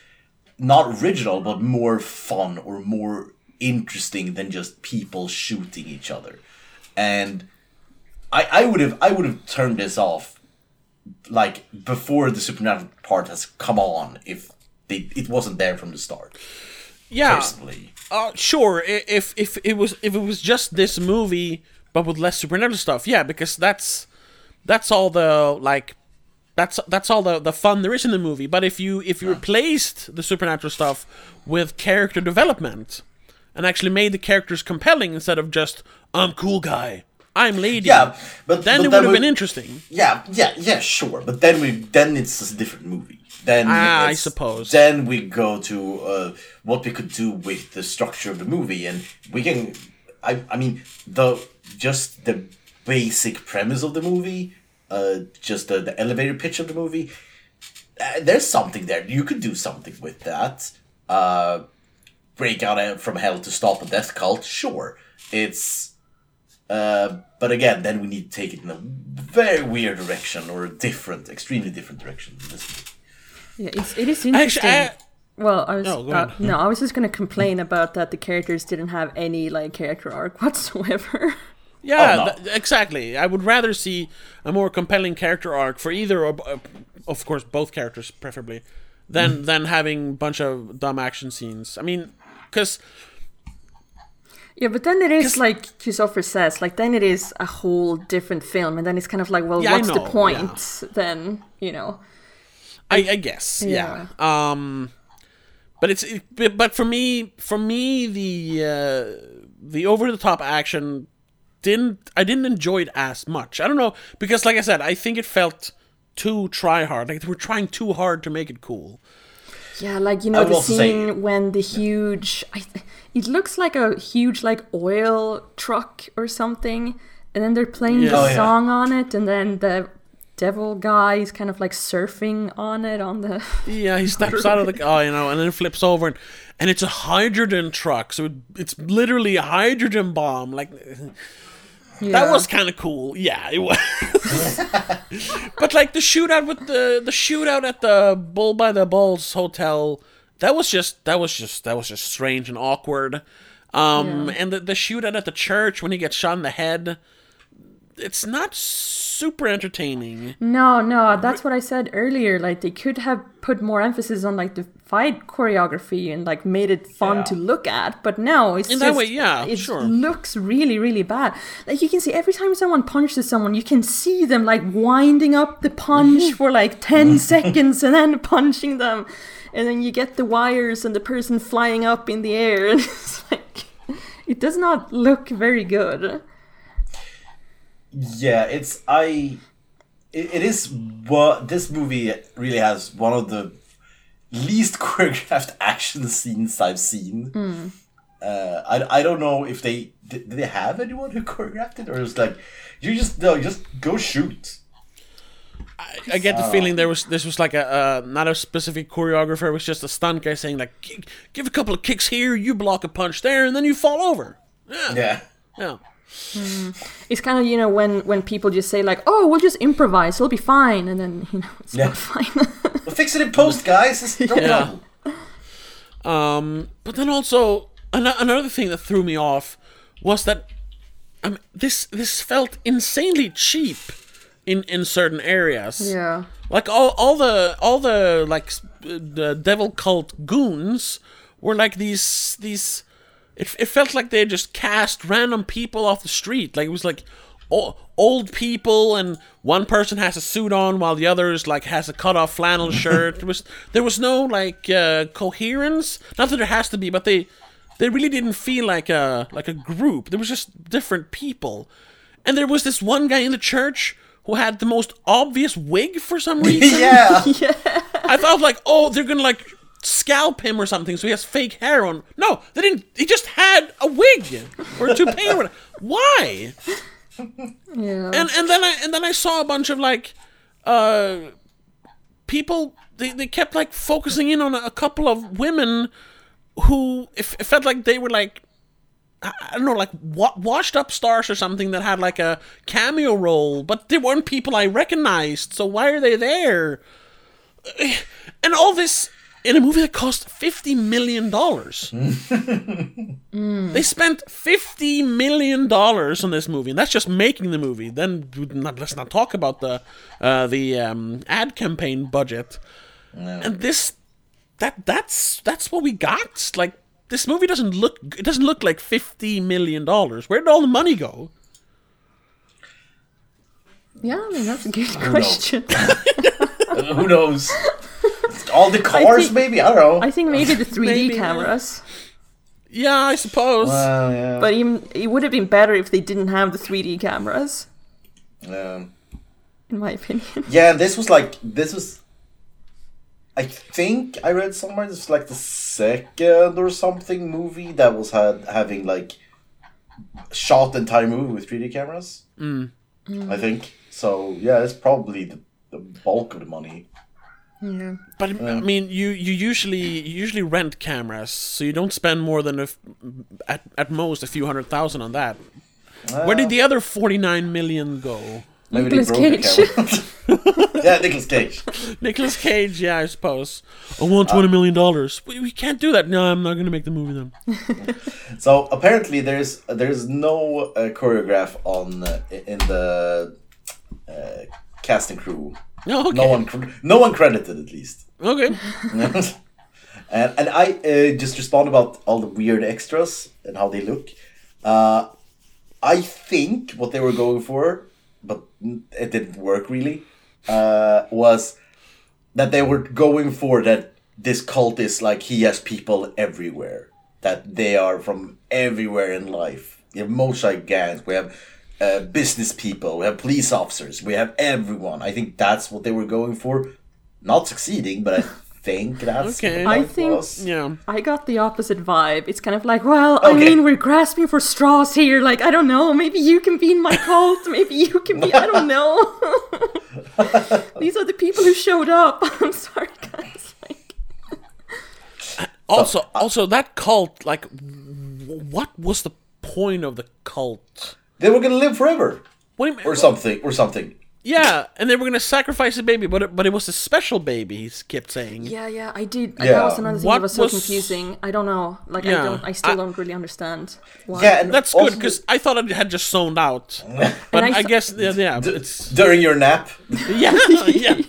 Speaker 2: not original, but more fun or more interesting than just people shooting each other. And I, I would have, I would have turned this off like before the supernatural part has come on if they, it wasn't there from the start
Speaker 1: Yeah.
Speaker 2: personally
Speaker 1: Uh, sure. If if it was if it was just this movie, but with less supernatural stuff, yeah, because that's that's all the like that's that's all the, the fun there is in the movie. But if you if you replaced the supernatural stuff with character development and actually made the characters compelling instead of just I'm cool guy, I'm lady.
Speaker 2: Yeah, but
Speaker 1: then
Speaker 2: but
Speaker 1: it would have been interesting.
Speaker 2: Yeah, yeah, yeah, sure. But then we then it's a different movie. Then
Speaker 1: Ah, I suppose.
Speaker 2: Then we go to uh, what we could do with the structure of the movie, and we can. I I mean the just the basic premise of the movie, uh, just the, the elevator pitch of the movie. Uh, there's something there. You could do something with that. Uh, break out from hell to stop a death cult. Sure, it's uh, but again, then we need to take it in a very weird direction or a different, extremely different direction. This movie.
Speaker 3: Yeah, it's, it is interesting.
Speaker 1: Actually, I,
Speaker 3: well, I was
Speaker 1: No, go
Speaker 3: uh, no, I was just gonna complain about that the characters didn't have any like character arc whatsoever.
Speaker 1: Yeah,
Speaker 2: Oh, no.
Speaker 1: th- exactly. I would rather see a more compelling character arc for either, or, uh, of course, both characters, preferably, than
Speaker 2: Mm.
Speaker 1: than having a bunch of dumb action scenes. I mean, because
Speaker 3: yeah, but then it is like Christopher says, like then it is a whole different film, and then it's kind of like, well,
Speaker 1: Yeah, I
Speaker 3: what's the
Speaker 1: know,
Speaker 3: point? Then you know,
Speaker 1: I, I guess, yeah. Um, but it's it, but- but for me, for me, the uh, the over the top action didn't I didn't enjoy it as much. I don't know because, like I said, I think it felt too try hard. Like they were trying too hard to make it cool.
Speaker 3: yeah, like you know
Speaker 2: would
Speaker 3: the
Speaker 2: also say-
Speaker 3: scene when the huge, I, it looks like a huge like oil truck or something, and then they're playing
Speaker 1: Yeah.
Speaker 3: the
Speaker 2: Oh, yeah.
Speaker 3: song on it, and then the devil guy is kind of like surfing on it on the.
Speaker 1: Yeah, he steps out of the oh, you know, and then flips over, and, and it's a hydrogen truck, so it, it's literally a hydrogen bomb. Like
Speaker 3: Yeah.
Speaker 1: that was kind of cool. Yeah, it was. but like the shootout with the the shootout at the Bull by the Bulls hotel, that was just that was just that was just strange and awkward. Um,
Speaker 3: Yeah.
Speaker 1: and the the shootout at the church when he gets shot in the head, it's not super entertaining.
Speaker 3: No, no, that's what I said earlier. Like they could have put more emphasis on like the fight choreography and like made it fun
Speaker 2: Yeah.
Speaker 3: to look at. But no, it's
Speaker 1: In
Speaker 3: just
Speaker 1: that way, yeah,
Speaker 3: it
Speaker 1: sure.
Speaker 3: looks really, really bad. Like you can see every time someone punches someone, you can see them like winding up the punch for like ten seconds and then punching them, and then you get the wires and the person flying up in the air, and it's like it does not look very good.
Speaker 2: Yeah, it's I. It, it is what this movie really has one of the least choreographed action scenes I've seen. Uh, I, I don't know if they did, did they have anyone who choreographed it or it was like you just no just go shoot.
Speaker 1: I get the feeling there was this was like a uh, not a specific choreographer. It was just a stunt guy saying like, "Give a couple of kicks here, you block a punch there, and then you fall over." Yeah,
Speaker 2: Yeah.
Speaker 1: yeah.
Speaker 3: It's kind of you know when when people just say like, "Oh, we'll just improvise, it'll be fine," and then you know it's
Speaker 2: Yeah.
Speaker 3: not fine.
Speaker 2: Well, fix it in post, guys. It's no
Speaker 1: Yeah.
Speaker 2: problem.
Speaker 1: Um, but then also an- another thing that threw me off was that um, this this felt insanely cheap in in certain areas.
Speaker 3: yeah,
Speaker 1: Like all all the all the like the devil cult goons were like these these. It, it felt like they just cast random people off the street. Like it was like o- old people, and one person has a suit on while the others like has a cut off flannel shirt. There was there was no like uh, coherence. Not that there has to be, but they they really didn't feel like a like a group. There was just different people, and there was this one guy in the church who had the most obvious wig for some reason.
Speaker 2: yeah.
Speaker 1: I thought like, oh, they're gonna like scalp him or something, so he has fake hair on. No, they didn't. He just had a wig or a toupee or whatever. Why?
Speaker 3: yeah.
Speaker 1: And and then I and then I saw a bunch of like, uh, people. They they kept like focusing in on a, a couple of women who it, it felt like they were like. I I don't know, like wa- washed up stars or something that had like a cameo role, but they weren't people I recognized. So why are they there? And all this in a movie that cost fifty million dollars. They spent fifty million dollars on this movie, and that's just making the movie. Then not, let's not talk about the uh, the um, ad campaign budget. And this, that that's that's what we got. Like this movie doesn't look it doesn't look like fifty million dollars. Where did all the money go?
Speaker 3: Yeah, I mean that's a good
Speaker 2: knows?
Speaker 3: question.
Speaker 2: Uh, Who knows? All the cars,
Speaker 3: think-
Speaker 2: maybe. I don't know.
Speaker 3: I think maybe the 3D
Speaker 1: Maybe,
Speaker 3: cameras.
Speaker 1: Yeah, I suppose.
Speaker 2: Well, yeah.
Speaker 3: But even it would have been better if they didn't have the 3D cameras,
Speaker 2: yeah.
Speaker 3: in my opinion.
Speaker 2: Yeah, this was like this was. I think I read somewhere this was like the second or something movie that was had having like shot the entire movie with 3D cameras. Mm. I think so. Yeah, it's probably the, the bulk of the money.
Speaker 3: Yeah.
Speaker 1: But I mean, you, you usually you usually rent cameras, so you don't spend more than a f- at at most a few hundred thousand on that. Where did the other forty nine million go?
Speaker 2: Maybe
Speaker 3: Nicolas Cage.
Speaker 2: yeah, Nicolas Cage.
Speaker 1: Nicolas Cage, yeah, I suppose. I want twenty million dollars. We, we can't do that. No, I'm not gonna make the movie then.
Speaker 2: So apparently there's there's no uh, choreograph on uh, in the uh, cast crew.
Speaker 1: Oh, okay.
Speaker 2: No one no one credited at least.
Speaker 1: Okay.
Speaker 2: and and I uh, just respond about all the weird extras and how they look. Uh, I think what they were going for, but it didn't work really, uh, was that they were going for that this cult is like he has people everywhere, that they are from everywhere in life. You have Moshai gangs, we have uh, business people, we have police officers, we have everyone. I think that's what they were going for. Not succeeding, but I think that's
Speaker 1: Okay.
Speaker 2: the
Speaker 3: I
Speaker 2: point
Speaker 3: think-
Speaker 2: was.
Speaker 1: Yeah.
Speaker 3: I got the opposite vibe. It's kind of like, well, I mean, we're grasping for straws here. Like, I don't know. Maybe you can be in my cult. Maybe you can be. I don't know. These are the people who showed up. I'm sorry, guys. Like,
Speaker 1: Also, also that cult, like, what was the point of the cult?
Speaker 2: They were gonna live forever,
Speaker 1: What do you mean?
Speaker 2: or something, or something.
Speaker 1: Yeah, and they were gonna sacrifice a baby, but it, but it was a special baby. He kept saying.
Speaker 3: yeah, yeah, I did.
Speaker 2: Yeah.
Speaker 3: That was another thing
Speaker 1: What
Speaker 3: that was so
Speaker 1: was-
Speaker 3: confusing. I don't know. Like, I don't. I still
Speaker 1: I-
Speaker 3: don't really understand. Why.
Speaker 2: Yeah, and
Speaker 1: That's
Speaker 2: also
Speaker 1: good because I thought I had just zoned out. But
Speaker 3: I
Speaker 1: guess yeah, yeah it's
Speaker 2: during your nap.
Speaker 1: yeah, yeah.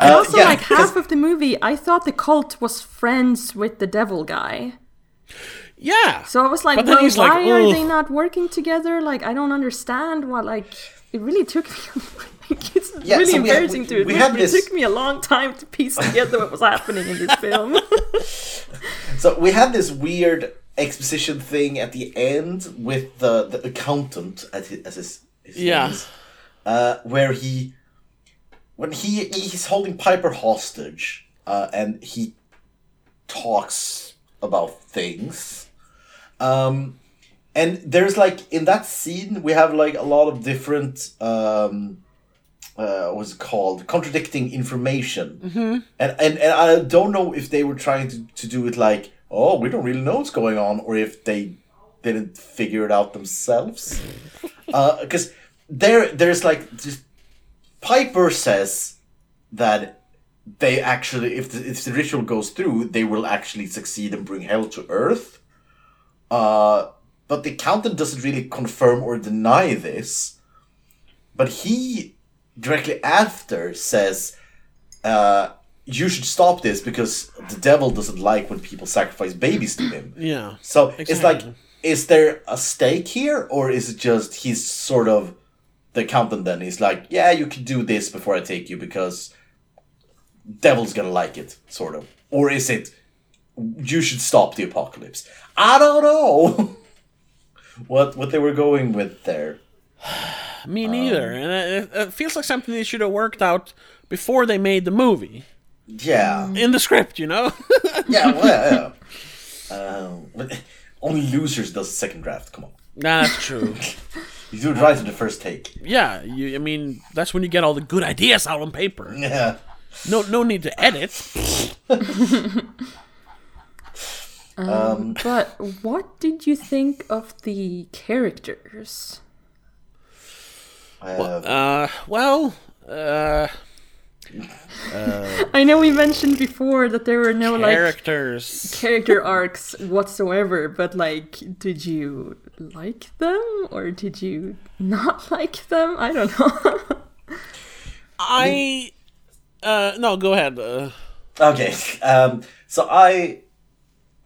Speaker 3: And uh, also,
Speaker 2: yeah,
Speaker 3: like half of the movie, I thought the cult was friends with the devil guy.
Speaker 1: Yeah.
Speaker 3: So I was like, well,
Speaker 1: he's like,
Speaker 3: why are they not working together? Like, I don't understand what, like, it really took me, like, it's
Speaker 2: Yeah,
Speaker 3: really
Speaker 2: so we had-
Speaker 3: embarrassing
Speaker 2: we-
Speaker 3: to admit,
Speaker 2: we had this-
Speaker 3: it took me a long time to piece together what was happening in this film.
Speaker 2: So we had this weird exposition thing at the end with the, the accountant as his, as his, his
Speaker 1: Yeah.
Speaker 2: is, uh, where he when he he's holding Piper hostage uh, and he talks about things. Um, and there's like in that scene we have like a lot of different um, uh, what's it called? Contradicting information. Mm-hmm. and, and and i don't know if they were trying to, to do it like oh we don't really know what's going on or if they didn't figure it out themselves. Because there there's like just piper says that they actually if the, if the ritual goes through they will actually succeed and bring hell to earth uh, but the accountant doesn't really confirm or deny this. But he directly after says, uh, "You should stop this because the devil doesn't like when people sacrifice babies to him."
Speaker 1: Yeah.
Speaker 2: So it's like, is there a stake here, or is it just he's sort of the accountant? Then he's like, "Yeah, you can do this before I take you because devil's gonna like it," sort of, or is it? You should stop the apocalypse. I don't know what what they were going with there.
Speaker 1: Me neither. and it, it feels like something they should have worked out before they made the movie
Speaker 2: Yeah,
Speaker 1: in the script. You know.
Speaker 2: yeah, well, yeah. Um, but only losers does the second draft. Come on,
Speaker 1: Nah, that's true.
Speaker 2: you do it right in the first take.
Speaker 1: yeah. You. I mean, that's when you get all the good ideas out on paper.
Speaker 2: Yeah.
Speaker 1: No, no need to edit.
Speaker 3: But what did you think of the characters?
Speaker 2: Uh,
Speaker 1: Uh, well, uh,
Speaker 3: I know we mentioned before that there were no like
Speaker 1: characters.
Speaker 3: character arcs whatsoever, but like, did you like them or did you not like them? I don't know.
Speaker 1: I. Uh, no, go ahead. Uh,
Speaker 2: Okay. Um, so I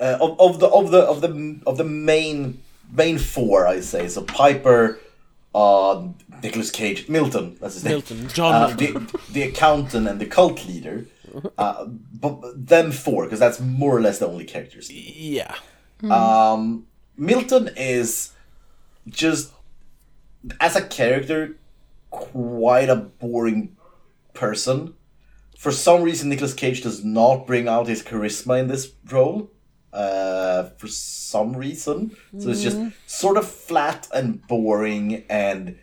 Speaker 2: uh, of, of the of the of the of the main main four I say so Piper, uh, Nicolas Cage, Milton, that's his name.
Speaker 1: Milton, John
Speaker 2: Uh, the, the accountant and the cult leader. Uh, but them four, because that's more or less the only characters.
Speaker 1: Yeah.
Speaker 2: Um, Milton is just as a character quite a boring person. For some reason, Nicolas Cage does not bring out his charisma in this role. Uh, for some reason, so it's just sort of flat and boring, and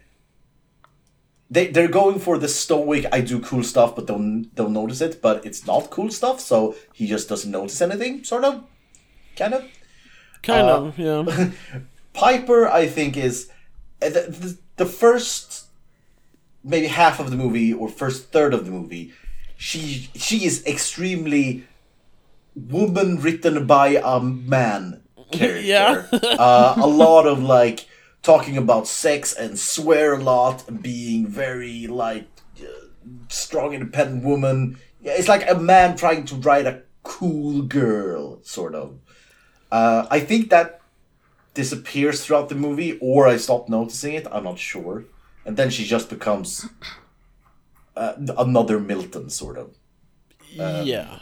Speaker 2: they they're going for the stoic. I do cool stuff, but don't don't notice it. But it's not cool stuff, so he just doesn't notice anything. Sort of, kind of.
Speaker 1: Kind
Speaker 2: Uh,
Speaker 1: of, yeah.
Speaker 2: Piper, I think, is uh, the, the, the first maybe half of the movie or first third of the movie. She she is extremely woman written by a man character.
Speaker 1: Yeah.
Speaker 2: uh, a lot of like talking about sex and swear a lot and being very like uh, strong independent woman. Yeah, it's like a man trying to write a cool girl sort of. Uh, I think that disappears throughout the movie, or I stopped noticing it. I'm not sure. And then she just becomes uh, another Milton, sort of. Um,
Speaker 1: yeah.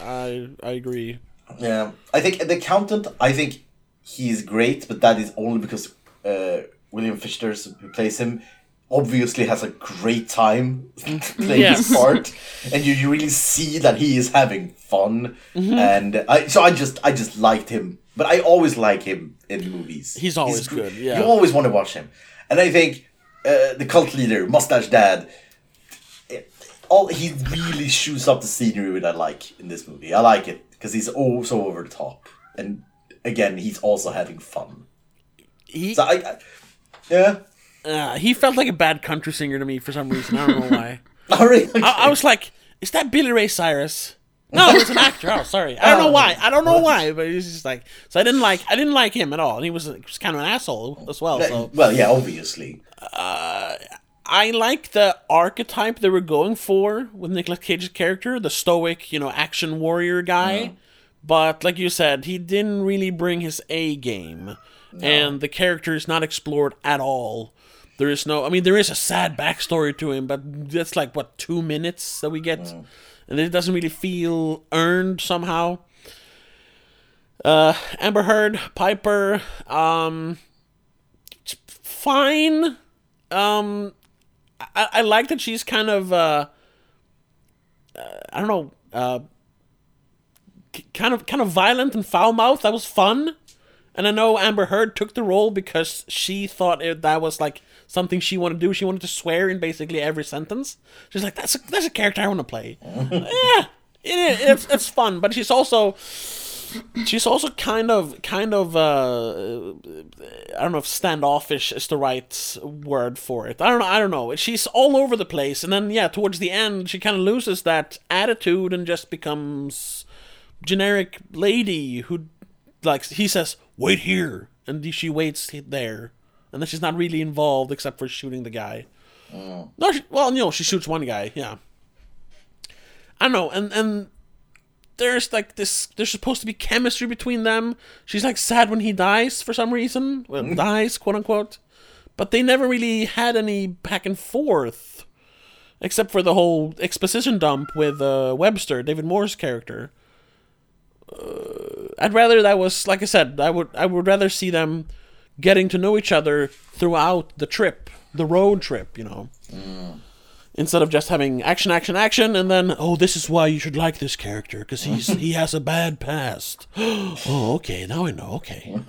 Speaker 1: I I agree.
Speaker 2: Yeah, I think the accountant. I think he's great, but that is only because uh, William Fichtner, who plays him, obviously has a great time playing
Speaker 1: Yes.
Speaker 2: his part, and you, you really see that he is having fun. And I so I just I just liked him, but I always like him in movies.
Speaker 1: He's always
Speaker 2: gr-
Speaker 1: good, yeah.
Speaker 2: you always want to watch him, and I think uh, the cult leader, Mustache Dad. All he really shoots up the scenery that I like in this movie. I like it because he's oh so over the top, and again he's also having fun.
Speaker 1: He
Speaker 2: So I, I yeah.
Speaker 1: uh, he felt like a bad country singer to me for some reason. I don't know why.
Speaker 2: All right.
Speaker 1: I, I was like, is that Billy Ray Cyrus? No, it's an actor. Oh, sorry. I don't know why. I don't know why, but he's just like. So I didn't like. I didn't like him at all, and he was, he was kind of an asshole as well. So
Speaker 2: well, yeah, obviously.
Speaker 1: I like the archetype they were going for with Nicolas Cage's character, the stoic, you know, action warrior guy. But like you said, he didn't really bring his A game, and the character is not explored at all. There is no. I mean, there is a sad backstory to him, but that's like what two minutes that we get, and it doesn't really feel earned somehow. Uh, Amber Heard, Piper, um, it's fine. Um, I, I like that she's kind of uh, uh I don't know uh k- kind of kind of violent and foul mouthed. That was fun, and I know Amber Heard took the role because she thought it, that was like something she wanted to do. She wanted to swear in basically every sentence. She's like, "That's a that's a character I want to play." yeah, it, it's it's fun, but she's also she's also kind of kind of uh I don't know if standoffish is the right word for it. I don't know. I don't know. She's all over the place, and then yeah, towards the end, she kind of loses that attitude and just becomes generic lady who, like, he says, "Wait here," and she waits there, and then she's not really involved except for shooting the guy. No, she, well, no, she shoots one guy. Yeah, I don't know, and and there's like this there's supposed to be chemistry between them. She's like sad when he dies for some reason. Well dies quote unquote. But they never really had any back and forth except for the whole exposition dump with uh, webster david morse's character. Uh, i'd rather that was like i said i would i would rather see them getting to know each other throughout the trip the road trip you know instead of just having action, action, action, and then oh, this is why you should like this character because he's he has a bad past. oh, okay, now I know. Okay,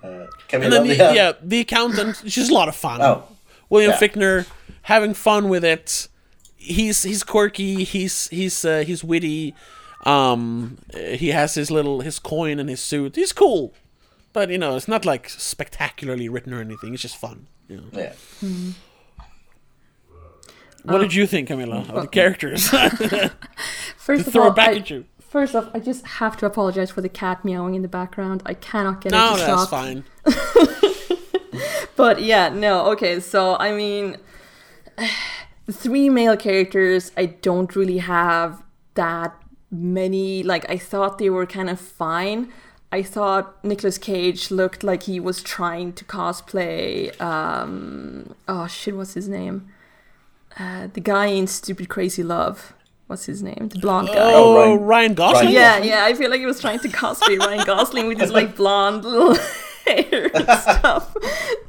Speaker 2: Can we
Speaker 1: and then the,
Speaker 2: the,
Speaker 1: yeah, the accountant, she's a lot of fun.
Speaker 2: Oh,
Speaker 1: William
Speaker 2: yeah.
Speaker 1: Fichtner having fun with it. He's he's quirky. He's he's uh, he's witty. Um, he has his little his coin and his suit. He's cool, but you know it's not like spectacularly written or anything. It's just fun. You know.
Speaker 2: yeah.
Speaker 1: What did you think, Camilla, of the characters?
Speaker 3: First of
Speaker 1: Throw
Speaker 3: all,
Speaker 1: it back
Speaker 3: I,
Speaker 1: at you.
Speaker 3: first off, I just have to apologize for the cat meowing in the background. I cannot get
Speaker 1: No,
Speaker 3: it to
Speaker 1: that's fine.
Speaker 3: But yeah, no, okay, so I mean three male characters I don't really have that many like I thought they were kind of fine. I thought Nicolas Cage looked like he was trying to cosplay. Um, oh shit, what's his name? Uh, the guy in Stupid Crazy Love. What's his name? The blonde guy.
Speaker 1: Oh,
Speaker 2: Ryan-
Speaker 1: Ryan Gosling.
Speaker 2: Ryan
Speaker 3: Yeah, yeah. I feel like he was trying to cosplay Ryan Gosling with his like blonde little hair and stuff,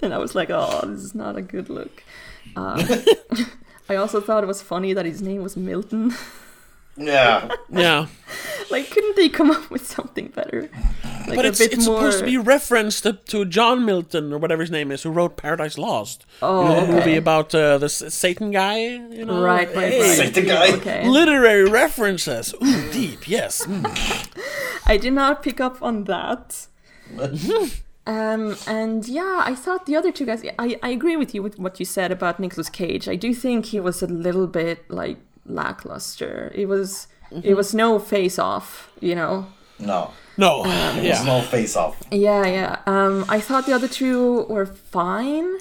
Speaker 3: and I was like, oh, this is not a good look. Um, I also thought it was funny that his name was Milton.
Speaker 2: Yeah.
Speaker 1: Yeah,
Speaker 3: like, couldn't they come up with something better? Like
Speaker 1: but
Speaker 3: a
Speaker 1: it's
Speaker 3: bit
Speaker 1: it's
Speaker 3: more.
Speaker 1: supposed to be referenced to, to John Milton or whatever his name is, who wrote Paradise Lost.
Speaker 3: Oh,
Speaker 1: you know, the movie about uh, the Satan guy. You know,
Speaker 3: Right, right,
Speaker 1: Hey,
Speaker 3: right.
Speaker 2: Satan guy.
Speaker 3: Okay.
Speaker 1: Literary references. Ooh, deep. Yes. Mm.
Speaker 3: I did not pick up on that. um, and yeah, I thought the other two guys. I, I agree with you with what you said about Nicolas Cage. I do think he was a little bit like lackluster. It was it was no face off, you know.
Speaker 2: No.
Speaker 1: No.
Speaker 2: There's
Speaker 1: yeah.
Speaker 2: no face off.
Speaker 3: Yeah, yeah. Um, I thought the other two were fine.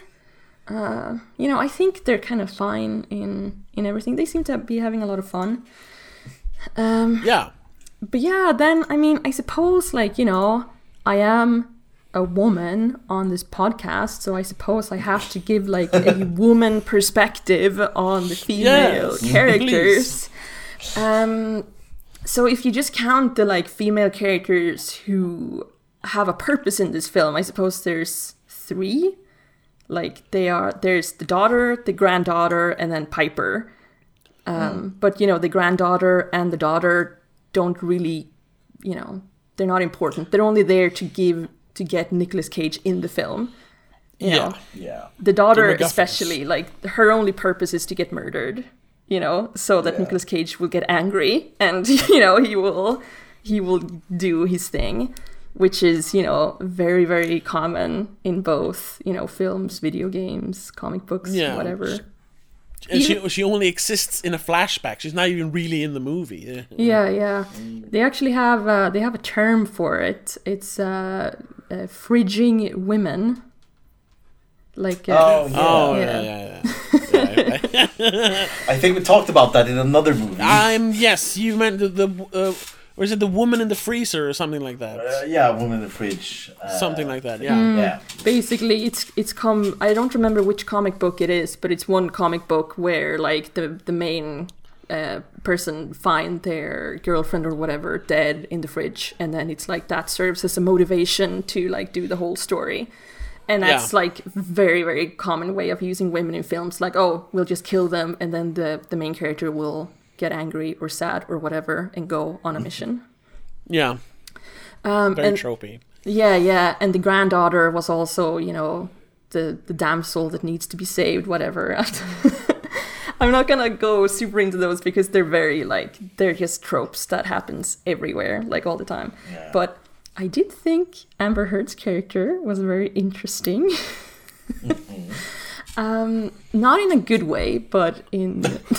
Speaker 3: Uh, you know, I think they're kind of fine in in everything. They seem to be having a lot of fun. Um,
Speaker 1: Yeah.
Speaker 3: but yeah, then I mean, I suppose like you know, I am a woman on this podcast, so I suppose I have to give like a woman perspective on the female
Speaker 1: Yes,
Speaker 3: characters. Um, so if you just count the like female characters who have a purpose in this film, I suppose there's three. Like they are, there's the daughter, the granddaughter, and then Piper. Um, But you know, the granddaughter and the daughter don't really, you know, they're not important. They're only there to give to get Nicolas Cage in the film. You
Speaker 1: Yeah.
Speaker 3: know,
Speaker 2: Yeah.
Speaker 3: the daughter
Speaker 1: The
Speaker 3: especially, like her only purpose is to get murdered. You know, so that
Speaker 2: Yeah.
Speaker 3: Nicolas Cage will get angry and you know he will he will do his thing, which is you know very very common in both you know films, video games, comic books,
Speaker 1: Yeah.
Speaker 3: whatever.
Speaker 1: And she she only exists in a flashback. She's not even really in the movie. Yeah.
Speaker 3: Yeah, yeah. They actually have uh, they have a term for it. It's uh, uh fridging women. Like uh,
Speaker 2: Oh, yeah.
Speaker 1: Oh
Speaker 3: Yeah.
Speaker 1: yeah, yeah, yeah. yeah. yeah.
Speaker 2: I think we talked about that in another movie.
Speaker 1: I'm yes. You meant the, the uh, or is it the woman in the freezer or something like that?
Speaker 2: Uh, yeah, Woman in the Fridge. Uh,
Speaker 1: something like that. Yeah.
Speaker 2: Yeah.
Speaker 3: basically it's it's come I don't remember which comic book it is, but it's one comic book where like the the main uh, person find their girlfriend or whatever dead in the fridge and then it's like that serves as a motivation to like do the whole story and that's
Speaker 1: Yeah.
Speaker 3: like very very common way of using women in films like oh we'll just kill them and then the the main character will get angry or sad or whatever and go on a mission
Speaker 1: Yeah.
Speaker 3: um
Speaker 1: Very
Speaker 3: and
Speaker 1: tropey.
Speaker 3: yeah, yeah, and the granddaughter was also, you know, the the damsel that needs to be saved, whatever. I'm not gonna go super into those because they're very like they're just tropes that happens everywhere, like all the time.
Speaker 2: Yeah.
Speaker 3: But I did think Amber Heard's character was very interesting. um, not in a good way, but in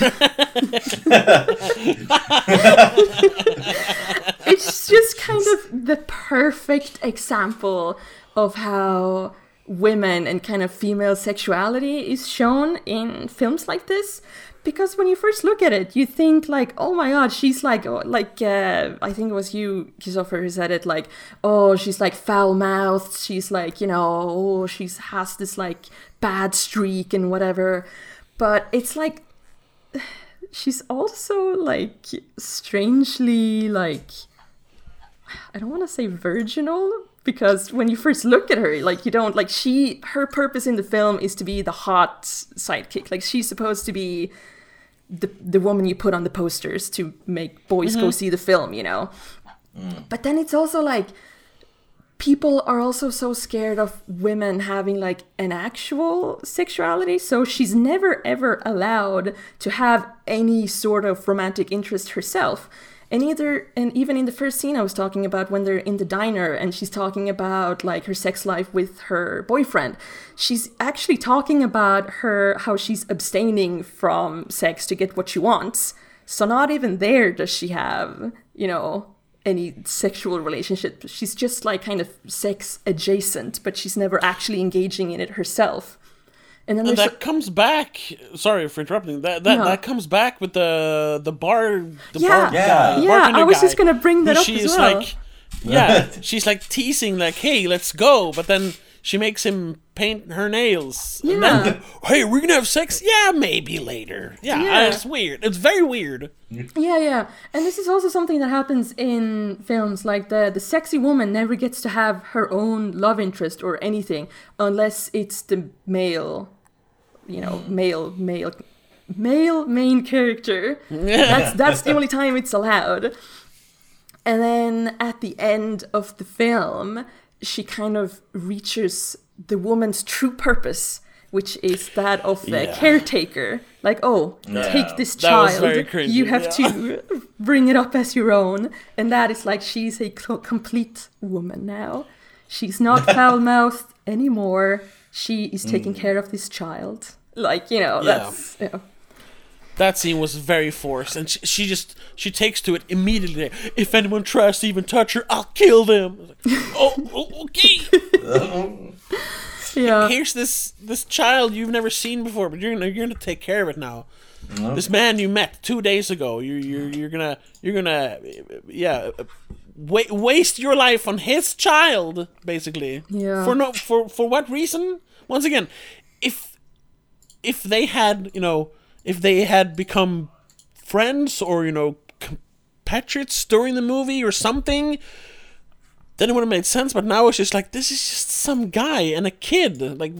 Speaker 3: it's just kind of the perfect example of how women and kind of female sexuality is shown in films like this because when you first look at it you think like oh my god she's like oh, like uh, i think it was you christopher who said it like oh she's like foul mouthed she's like you know oh she's has this like bad streak and whatever. But it's like she's also like strangely like I don't want to say virginal because when you first look at her like you don't like she her purpose in the film is to be the hot sidekick. Like she's supposed to be the the woman you put on the posters to make boys go mm-hmm. see the film you know? Mm. But then it's also like people are also so scared of women having like an actual sexuality. So she's never ever allowed to have any sort of romantic interest herself and either and even in the first scene i was talking about when they're in the diner and she's talking about like her sex life with her boyfriend she's actually talking about her how she's abstaining from sex to get what she wants so not even there does she have you know any sexual relationship. She's just like kind of sex adjacent, but she's never actually engaging in it herself. And then
Speaker 1: And
Speaker 3: there's
Speaker 1: that comes back. Sorry for interrupting. That that,
Speaker 3: No.
Speaker 1: that comes back with the the bar. The
Speaker 3: Yeah.
Speaker 1: bar
Speaker 3: Yeah.
Speaker 1: guy,
Speaker 2: Yeah,
Speaker 3: Yeah, I was
Speaker 1: guy,
Speaker 3: just gonna bring that up
Speaker 1: she
Speaker 3: as well.
Speaker 1: like. yeah, she's like teasing, like, "Hey, let's go," but then she makes him paint her nails. And then,
Speaker 3: Yeah.
Speaker 1: hey, we're gonna have sex? Yeah, maybe later. Yeah,
Speaker 3: Yeah.
Speaker 1: it's weird. It's very weird.
Speaker 3: Yeah, yeah. And this is also something that happens in films like the the sexy woman never gets to have her own love interest or anything unless it's the male, you know, male male male main character. That's that's the only time it's allowed. And then at the end of the film, she kind of reaches the woman's true purpose, which is that of the
Speaker 1: Yeah.
Speaker 3: caretaker. Like, oh,
Speaker 2: Yeah.
Speaker 3: take this child. you have
Speaker 1: yeah.
Speaker 3: to bring it up as your own. And that is like she's a complete woman now. She's not foul mouthed anymore. She is taking care of this child. Like, you know,
Speaker 1: Mm. Yeah.
Speaker 3: that's. You know.
Speaker 1: That scene was very forced, and she, she just she takes to it immediately. If anyone tries to even touch her, I'll kill them. Like, oh, oh, okay.
Speaker 3: Yeah.
Speaker 1: Here's this this child you've never seen before, but you're gonna you're gonna take care of it now. This man you met two days ago, you're you're you're gonna you're gonna yeah. Wa- waste your life on his child, basically.
Speaker 3: Yeah.
Speaker 1: For no for for what reason? Once again, if if they had you know if they had become friends or you know compatriots during the movie or something, then it would have made sense. But now it's just like this is just some guy and a kid. Like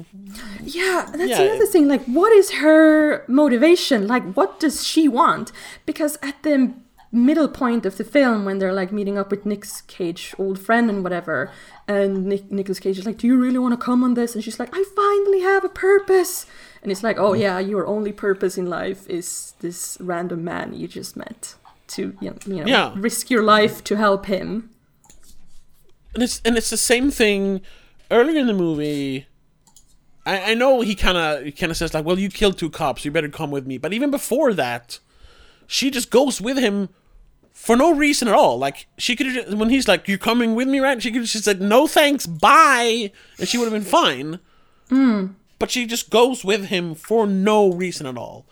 Speaker 3: Yeah, that's
Speaker 1: Yeah,
Speaker 3: another
Speaker 1: it-
Speaker 3: thing. Like, what is her motivation? Like, what does she want? Because at the middle point of the film, when they're like meeting up with Nick's Cage, old friend and whatever, and Nick Nicolas Cage is like, "Do you really want to come on this?" And she's like, "I finally have a purpose." And it's like, "Oh mm. yeah, your only purpose in life is this random man you just met to you know,
Speaker 1: Yeah.
Speaker 3: risk your life to help him."
Speaker 1: and it's and it's the same thing earlier in the movie. I, I know he kind of kind of says like, "Well, you killed two cops, you better come with me." But even before that, she just goes with him for no reason at all. Like she could have when he's like, "You're coming with me?" Right? She could have just said, "No, thanks, bye," and she would have been fine. Hmm. But she just goes with him for no reason at all.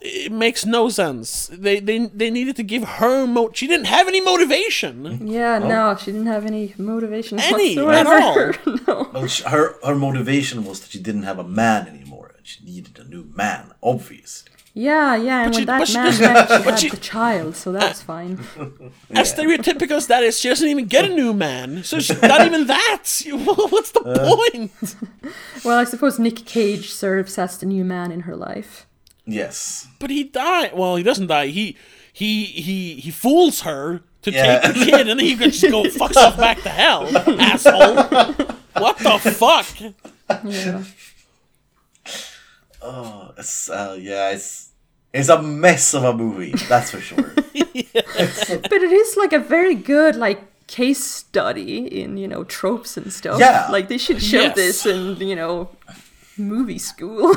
Speaker 1: It makes no sense. They they they needed to give her mo. She didn't have any motivation.
Speaker 3: Yeah, oh. no, she didn't have any motivation
Speaker 1: Any, at
Speaker 3: whatsoever. no.
Speaker 2: Well, sh- her her motivation was that she didn't have a man anymore. and She needed a new man, obviously.
Speaker 3: Yeah, yeah, and
Speaker 1: But
Speaker 3: when
Speaker 1: she-
Speaker 3: that
Speaker 1: but she
Speaker 3: man
Speaker 1: doesn't-
Speaker 3: met, she had
Speaker 1: she-
Speaker 3: the child, so that's fine.
Speaker 1: As stereotypical as that is, she doesn't even get a new man. So she's not even that. What's the point?
Speaker 3: Well, I suppose Nick Cage serves as the new man in her life.
Speaker 2: Yes.
Speaker 1: But he died. Well, he doesn't die. He he he he fools her to
Speaker 2: Yeah.
Speaker 1: take the kid, and then he can just go fuck off back to hell, asshole. What the fuck?
Speaker 3: Yeah.
Speaker 2: Oh, it's, uh, yeah, it's it's a mess of a movie. That's for sure.
Speaker 3: but it is like a very good like case study in you know tropes and stuff.
Speaker 2: Yeah.
Speaker 3: like they should show
Speaker 1: Yes.
Speaker 3: this in you know movie school.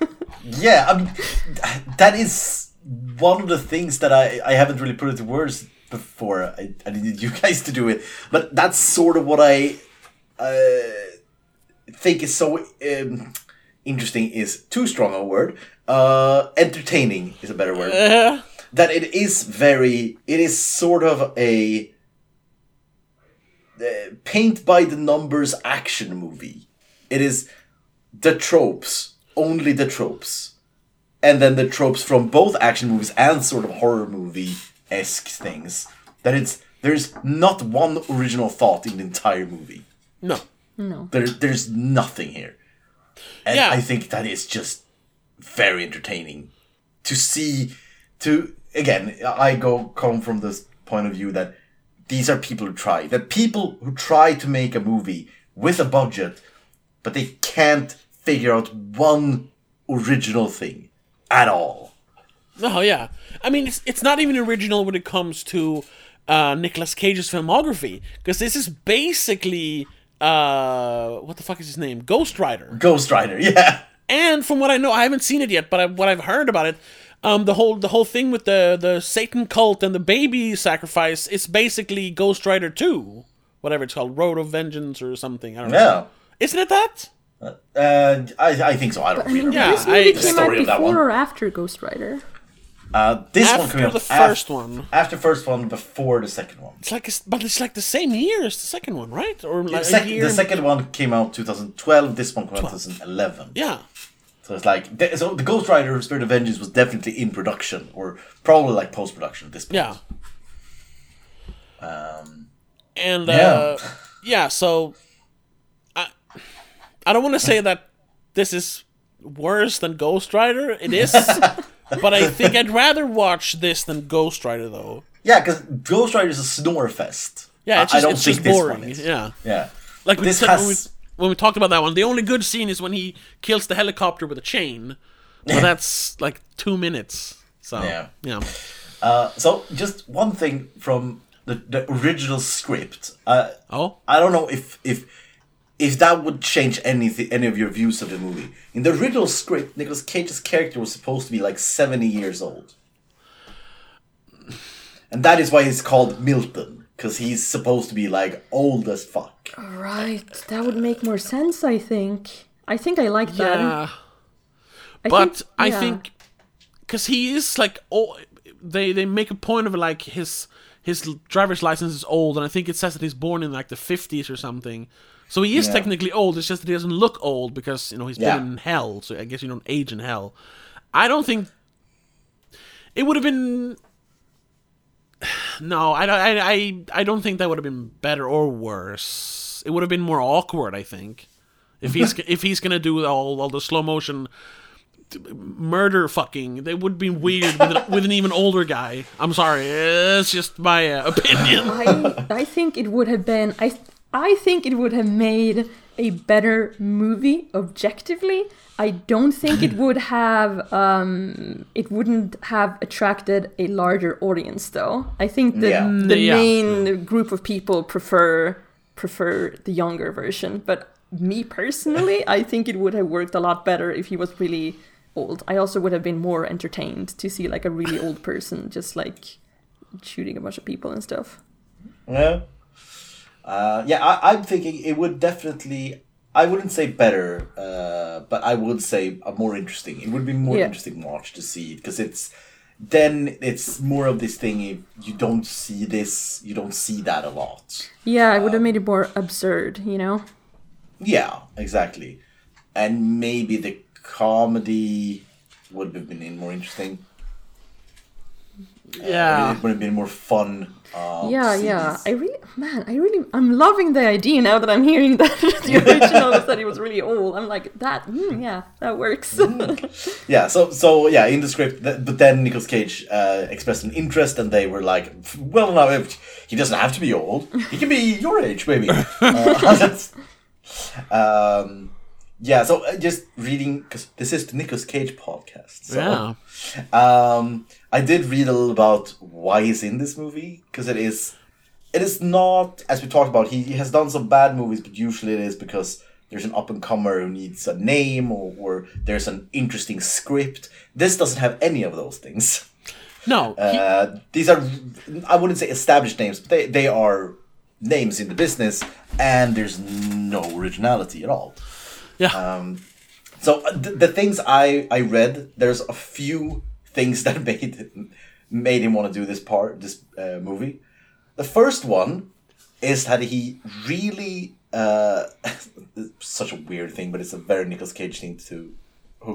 Speaker 2: yeah, I mean, that is one of the things that I I haven't really put into words before. I, I needed you guys to do it, but that's sort of what I uh, think is so um, interesting. Is too strong a word. Uh, entertaining is a better word.
Speaker 1: Uh,
Speaker 2: that it is very it is sort of a uh, paint by the numbers action movie it is the tropes only the tropes and then the tropes from both action movies and sort of horror movie esque things that it's there's not one original thought in the entire movie
Speaker 1: no.
Speaker 3: no.
Speaker 2: there, there's nothing here and
Speaker 1: Yeah.
Speaker 2: i think that is just very entertaining to see to again i go come from this point of view that these are people who try that people who try to make a movie with a budget but they can't figure out one original thing at all
Speaker 1: Oh yeah. I mean, it's it's not even original when it comes to uh, Nicolas Cage's filmography because this is basically uh, what the fuck is his name? Ghost Rider.
Speaker 2: ghost rider yeah
Speaker 1: And from what I know, I haven't seen it yet, but I, what I've heard about it, um, the whole the whole thing with the the Satan cult and the baby sacrifice is basically Ghost Rider Two, whatever it's called, Road of Vengeance or something. I don't know.
Speaker 2: yeah
Speaker 1: Isn't it that?
Speaker 2: uh, I, I think so i don't
Speaker 3: I mean,
Speaker 1: Yeah,
Speaker 3: this movie
Speaker 1: I-
Speaker 3: came out
Speaker 2: story of
Speaker 3: before or after Ghost Rider.
Speaker 2: Uh, this one
Speaker 1: After
Speaker 2: coming out
Speaker 1: the first one.
Speaker 2: After first one, before the second one.
Speaker 1: It's like, it's, but it's like the same year as the second one, right? Or like
Speaker 2: The,
Speaker 1: a
Speaker 2: sec-
Speaker 1: year.
Speaker 2: the second one came out 2012. This one came out 2011.
Speaker 1: Yeah.
Speaker 2: So it's like so the Ghost Rider Spirit of Vengeance was definitely in production or probably like post production at this point.
Speaker 1: Yeah.
Speaker 2: Um,
Speaker 1: And
Speaker 2: Yeah.
Speaker 1: uh, yeah, so I I don't want to say that this is worse than Ghost Rider. It is, but I think I'd rather watch this than Ghost Rider, though.
Speaker 2: yeah, because Ghost Rider is a snore fest.
Speaker 1: Yeah, it's
Speaker 2: I-
Speaker 1: just,
Speaker 2: I don't
Speaker 1: it's
Speaker 2: think
Speaker 1: just
Speaker 2: this
Speaker 1: boring.
Speaker 2: one is.
Speaker 1: Yeah,
Speaker 2: Yeah.
Speaker 1: like we
Speaker 2: This
Speaker 1: said when, we, when we talked about that one. The only good scene is when he kills the helicopter with a chain, but that's like two minutes. So
Speaker 2: Yeah.
Speaker 1: yeah,
Speaker 2: Uh, so just one thing from the, the original script. Uh,
Speaker 1: Oh,
Speaker 2: I don't know if if if that would change anything any of your views of the movie. In the original script, Nicolas Cage's character was supposed to be like 70 years old. And that is why he's called Milton, because he's supposed to be like old as fuck.
Speaker 3: Right, that would make more sense. I think. I think I like that.
Speaker 1: yeah.
Speaker 3: I
Speaker 1: but
Speaker 3: think-
Speaker 1: I
Speaker 3: yeah.
Speaker 1: think because he is like oh they they make a point of like his his driver's license is old and I think it says that he's born in like the 50s or something so he is
Speaker 2: Yeah.
Speaker 1: technically old it's just that he doesn't look old because you know he's
Speaker 2: Yeah.
Speaker 1: been in hell so I guess you don't age in hell I don't think it would have been no I, don't- I, I, I don't think that would have been better or worse it would have been more awkward I think if he's if he's gonna do all, all the slow motion murder fucking. They would be weird with an, with an even older guy. I'm sorry, it's just my uh, opinion.
Speaker 3: I I think it would have been I I think it would have made a better movie objectively. I don't think it would have um it wouldn't have attracted a larger audience though. I think the
Speaker 2: Yeah.
Speaker 3: the
Speaker 1: Yeah.
Speaker 3: main group of people prefer prefer the younger version, but me personally, I think it would have worked a lot better if he was really old. I also would have been more entertained to see like a really old person just like shooting a bunch of people and stuff.
Speaker 2: Yeah. Uh, yeah, I, I'm thinking it would definitely. I wouldn't say better, uh, but I would say a more interesting. It would be more
Speaker 3: Yeah.
Speaker 2: interesting watch to see because it's then it's more of this thing. If you don't see this, you don't see that a lot.
Speaker 3: Yeah, it would have made it more absurd, you know?
Speaker 2: Yeah, exactly, and maybe the comedy would have been more interesting.
Speaker 1: Yeah,
Speaker 2: it would have been more fun. Uh,
Speaker 3: yeah,
Speaker 2: to
Speaker 3: yeah. I really, man, I really, I'm loving the idea now that I'm hearing that the original was that he was really old. I'm like, that, mm, yeah, that works.
Speaker 2: Yeah, so so yeah, in the script, th- but then Nicolas Cage uh, expressed an interest, and they were like, "Well, now if he doesn't have to be old; he can be your age, maybe." uh, um, yeah, so uh, just reading because this is the Nicolas Cage podcast. So,
Speaker 1: yeah.
Speaker 2: um, I did read a little about why he's in this movie because it is, it is not as we talked about. He, he has done some bad movies, but usually it is because there's an up and comer who needs a name or, or there's an interesting script. This doesn't have any of those things.
Speaker 1: No, he-
Speaker 2: Uh, these are I wouldn't say established names, but they they are names in the business, and there's no originality at all.
Speaker 1: yeah,
Speaker 2: Um, so uh, the, the things I I read, there's a few things that made made him want to do this part, this uh, movie. The first one is that he really uh, such a weird thing, but it's a very Nicolas Cage thing to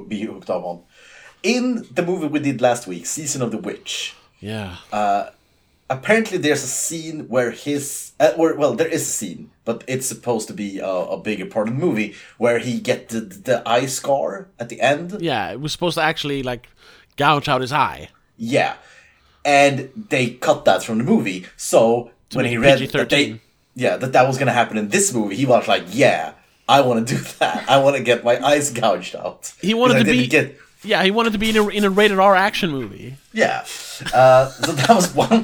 Speaker 2: be hooked up on. In the movie we did last week, Season of the Witch,
Speaker 1: yeah.
Speaker 2: apparently there's a scene where his uh, or well there is a scene but it's supposed to be a, a bigger part of the movie where he get the, the eye scar at the end
Speaker 1: yeah, it was supposed to actually like gouge out his eye.
Speaker 2: yeah and they cut that from the movie so when he read
Speaker 1: PG-13.
Speaker 2: that they yeah that that was gonna happen in this movie he was like yeah i want to do that i want to get my eyes gouged out
Speaker 1: He wanted to be-
Speaker 2: get
Speaker 1: Yeah, he wanted to be in a, in a rated R action movie.
Speaker 2: Yeah. Uh, so that was one.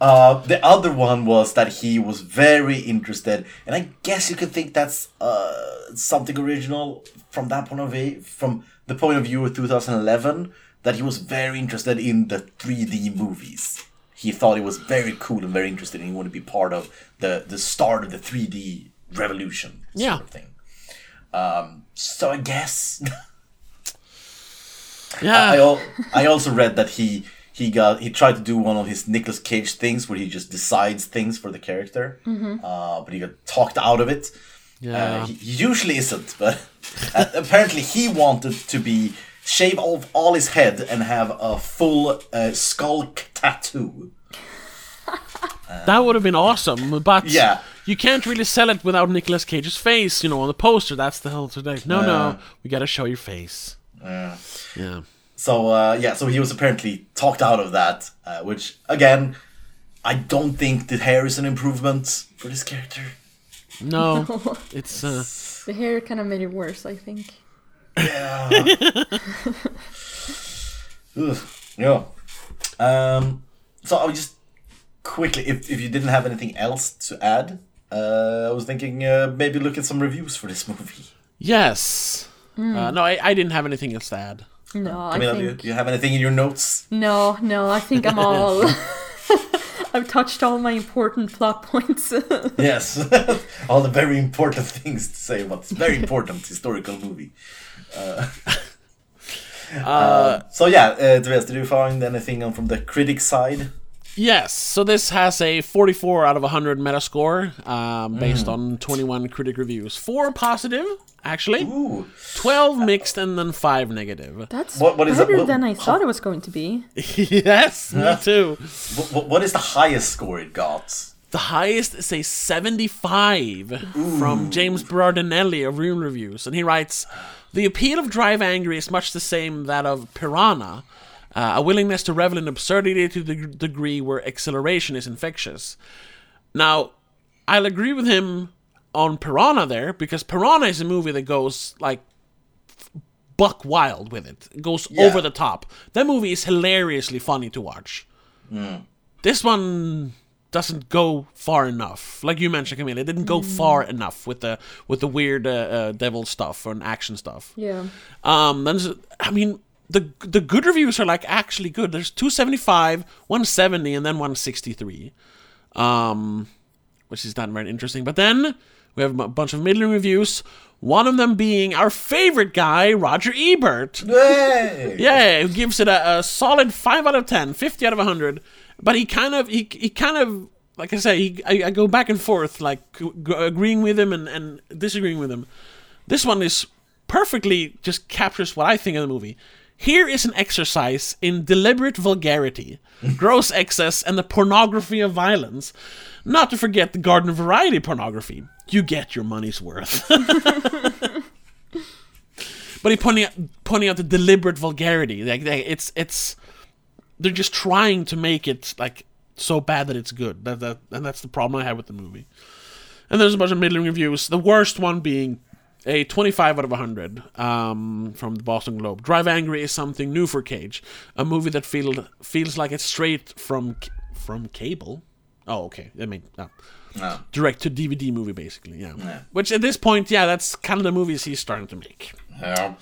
Speaker 2: Uh, the other one was that he was very interested, and I guess you could think that's uh, something original from that point of view, from the point of view of 2011, that he was very interested in the 3D movies. He thought it was very cool and very interesting, and he wanted to be part of the, the start of the 3D revolution sort
Speaker 1: Yeah.
Speaker 2: of thing. Um, so I guess
Speaker 1: Yeah.
Speaker 2: I, I, al- I also read that he he got he tried to do one of his Nicolas Cage things where he just decides things for the character, uh, but he got talked out of it.
Speaker 1: Yeah.
Speaker 2: Uh, he, usually isn't, but uh, apparently he wanted to be shave off all his head and have a full uh, skull tattoo.
Speaker 1: That would have been awesome, but
Speaker 2: Yeah.
Speaker 1: you can't really sell it without Nicolas Cage's face, you know, on the poster. That's the whole today. No, no, we gotta show your face.
Speaker 2: Yeah.
Speaker 1: Yeah.
Speaker 2: So uh, yeah, so he was apparently talked out of that, uh, which again, I don't think the hair is an improvement for this character.
Speaker 1: No, it's uh,
Speaker 3: The hair kind of made it worse, I think.
Speaker 2: Ugh, yeah. Um, so I would just quickly, if, if you didn't have anything else to add, uh, I was thinking uh, maybe look at some reviews for this movie.
Speaker 1: yes. Uh, no, I, I didn't have anything else to add.
Speaker 3: No, I
Speaker 2: Camilla, do you,
Speaker 3: think
Speaker 2: do you have anything in your notes?
Speaker 3: no, no. I think I'm all. I've touched all my important plot points.
Speaker 2: Yes, all the very important things to say about this very important historical movie. Uh, uh, so yeah, uh, Tobias, did you find anything on from the critic side?
Speaker 1: Yes, so this has a 44 out of 100 Metascore, um, based on 21 critic reviews. Four positive, actually.
Speaker 2: Ooh,
Speaker 1: 12 mixed, and then five negative.
Speaker 3: That's
Speaker 2: What- what is
Speaker 3: better
Speaker 2: it? What-
Speaker 3: than I thought it was going to be.
Speaker 1: yes, me too.
Speaker 2: what, what is the highest score it got?
Speaker 1: The highest is a 75 from James Berardinelli of Room Reviews, and he writes, "The appeal of Drive Angry is much the same that of Piranha, uh, a willingness to revel in absurdity to the degree where exhilaration is infectious." Now, I'll agree with him on Piranha there because Piranha is a movie that goes like buck wild with it. It goes
Speaker 2: Yeah.
Speaker 1: over the top. That movie is hilariously funny to watch. This one doesn't go far enough. Like you mentioned, Camille, it didn't go far enough with the with the weird uh, uh, devil stuff and action stuff.
Speaker 3: Yeah.
Speaker 1: Um, then I mean, the the good reviews are like actually good. There's 275, 170, and then 163, um, which is not very interesting. But then we have a bunch of middling reviews. One of them being our favorite guy, Roger Ebert.
Speaker 2: Hey!
Speaker 1: Yeah, who gives it a, a solid five out of 10, 50 out of hundred. But he kind of, he, he kind of, like I say, he, I, I go back and forth, like agreeing with him and, and disagreeing with him. This one is perfectly just captures what I think of the movie. Here is an exercise in deliberate vulgarity, gross excess, and the pornography of violence. Not to forget the garden variety pornography. You get your money's worth. but he pointing out, pointing out the deliberate vulgarity. Like they, it's it's they're just trying to make it like so bad that it's good. That, that and that's the problem I had with the movie. And there's a bunch of middling reviews. The worst one being a 25 out of 100 um, from the Boston Globe. Drive Angry is something new for Cage, a movie that feel, feels like it's straight from from cable. Oh, okay. I mean, no.
Speaker 2: No.
Speaker 1: direct to DVD movie, basically. Yeah. Which at this point, yeah, that's kind of the movies he's starting to make.
Speaker 2: Yeah.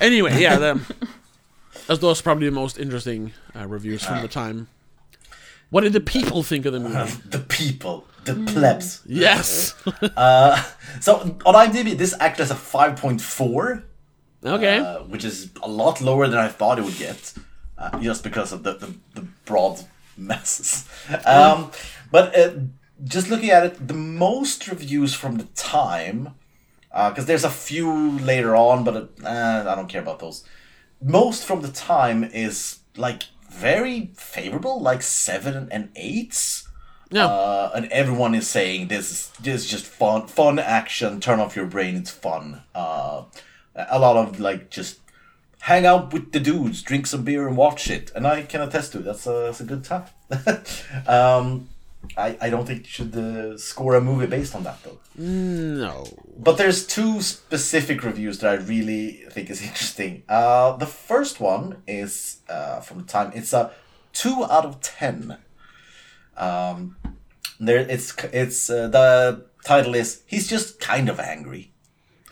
Speaker 1: Anyway, yeah, the, as those are probably the most interesting uh, reviews from the time. What did the people think of the movie?
Speaker 2: The people, the plebs.
Speaker 1: yes.
Speaker 2: So on IMDb, this actually has a 5.4,
Speaker 1: okay.
Speaker 2: uh, which is a lot lower than I thought it would get, uh, just because of the, the, the broad masses. Um, but uh, just looking at it, the most reviews from the time, because there's a few later on, but uh, I don't care about those. Most from the time is like very favorable, like seven and eights.
Speaker 1: Yeah.
Speaker 2: Uh, and everyone is saying this is this is just fun, fun action. Turn off your brain; it's fun. Uh, a lot of like just hang out with the dudes, drink some beer, and watch it. And I can attest to it. That's a that's a good time. um, I I don't think you should uh, score a movie based on that though.
Speaker 1: no.
Speaker 2: But there's two specific reviews that I really think is interesting. Uh, the first one is uh, from the time. It's a two out of ten. Um, there, it's it's uh, the title is he's just kind of angry.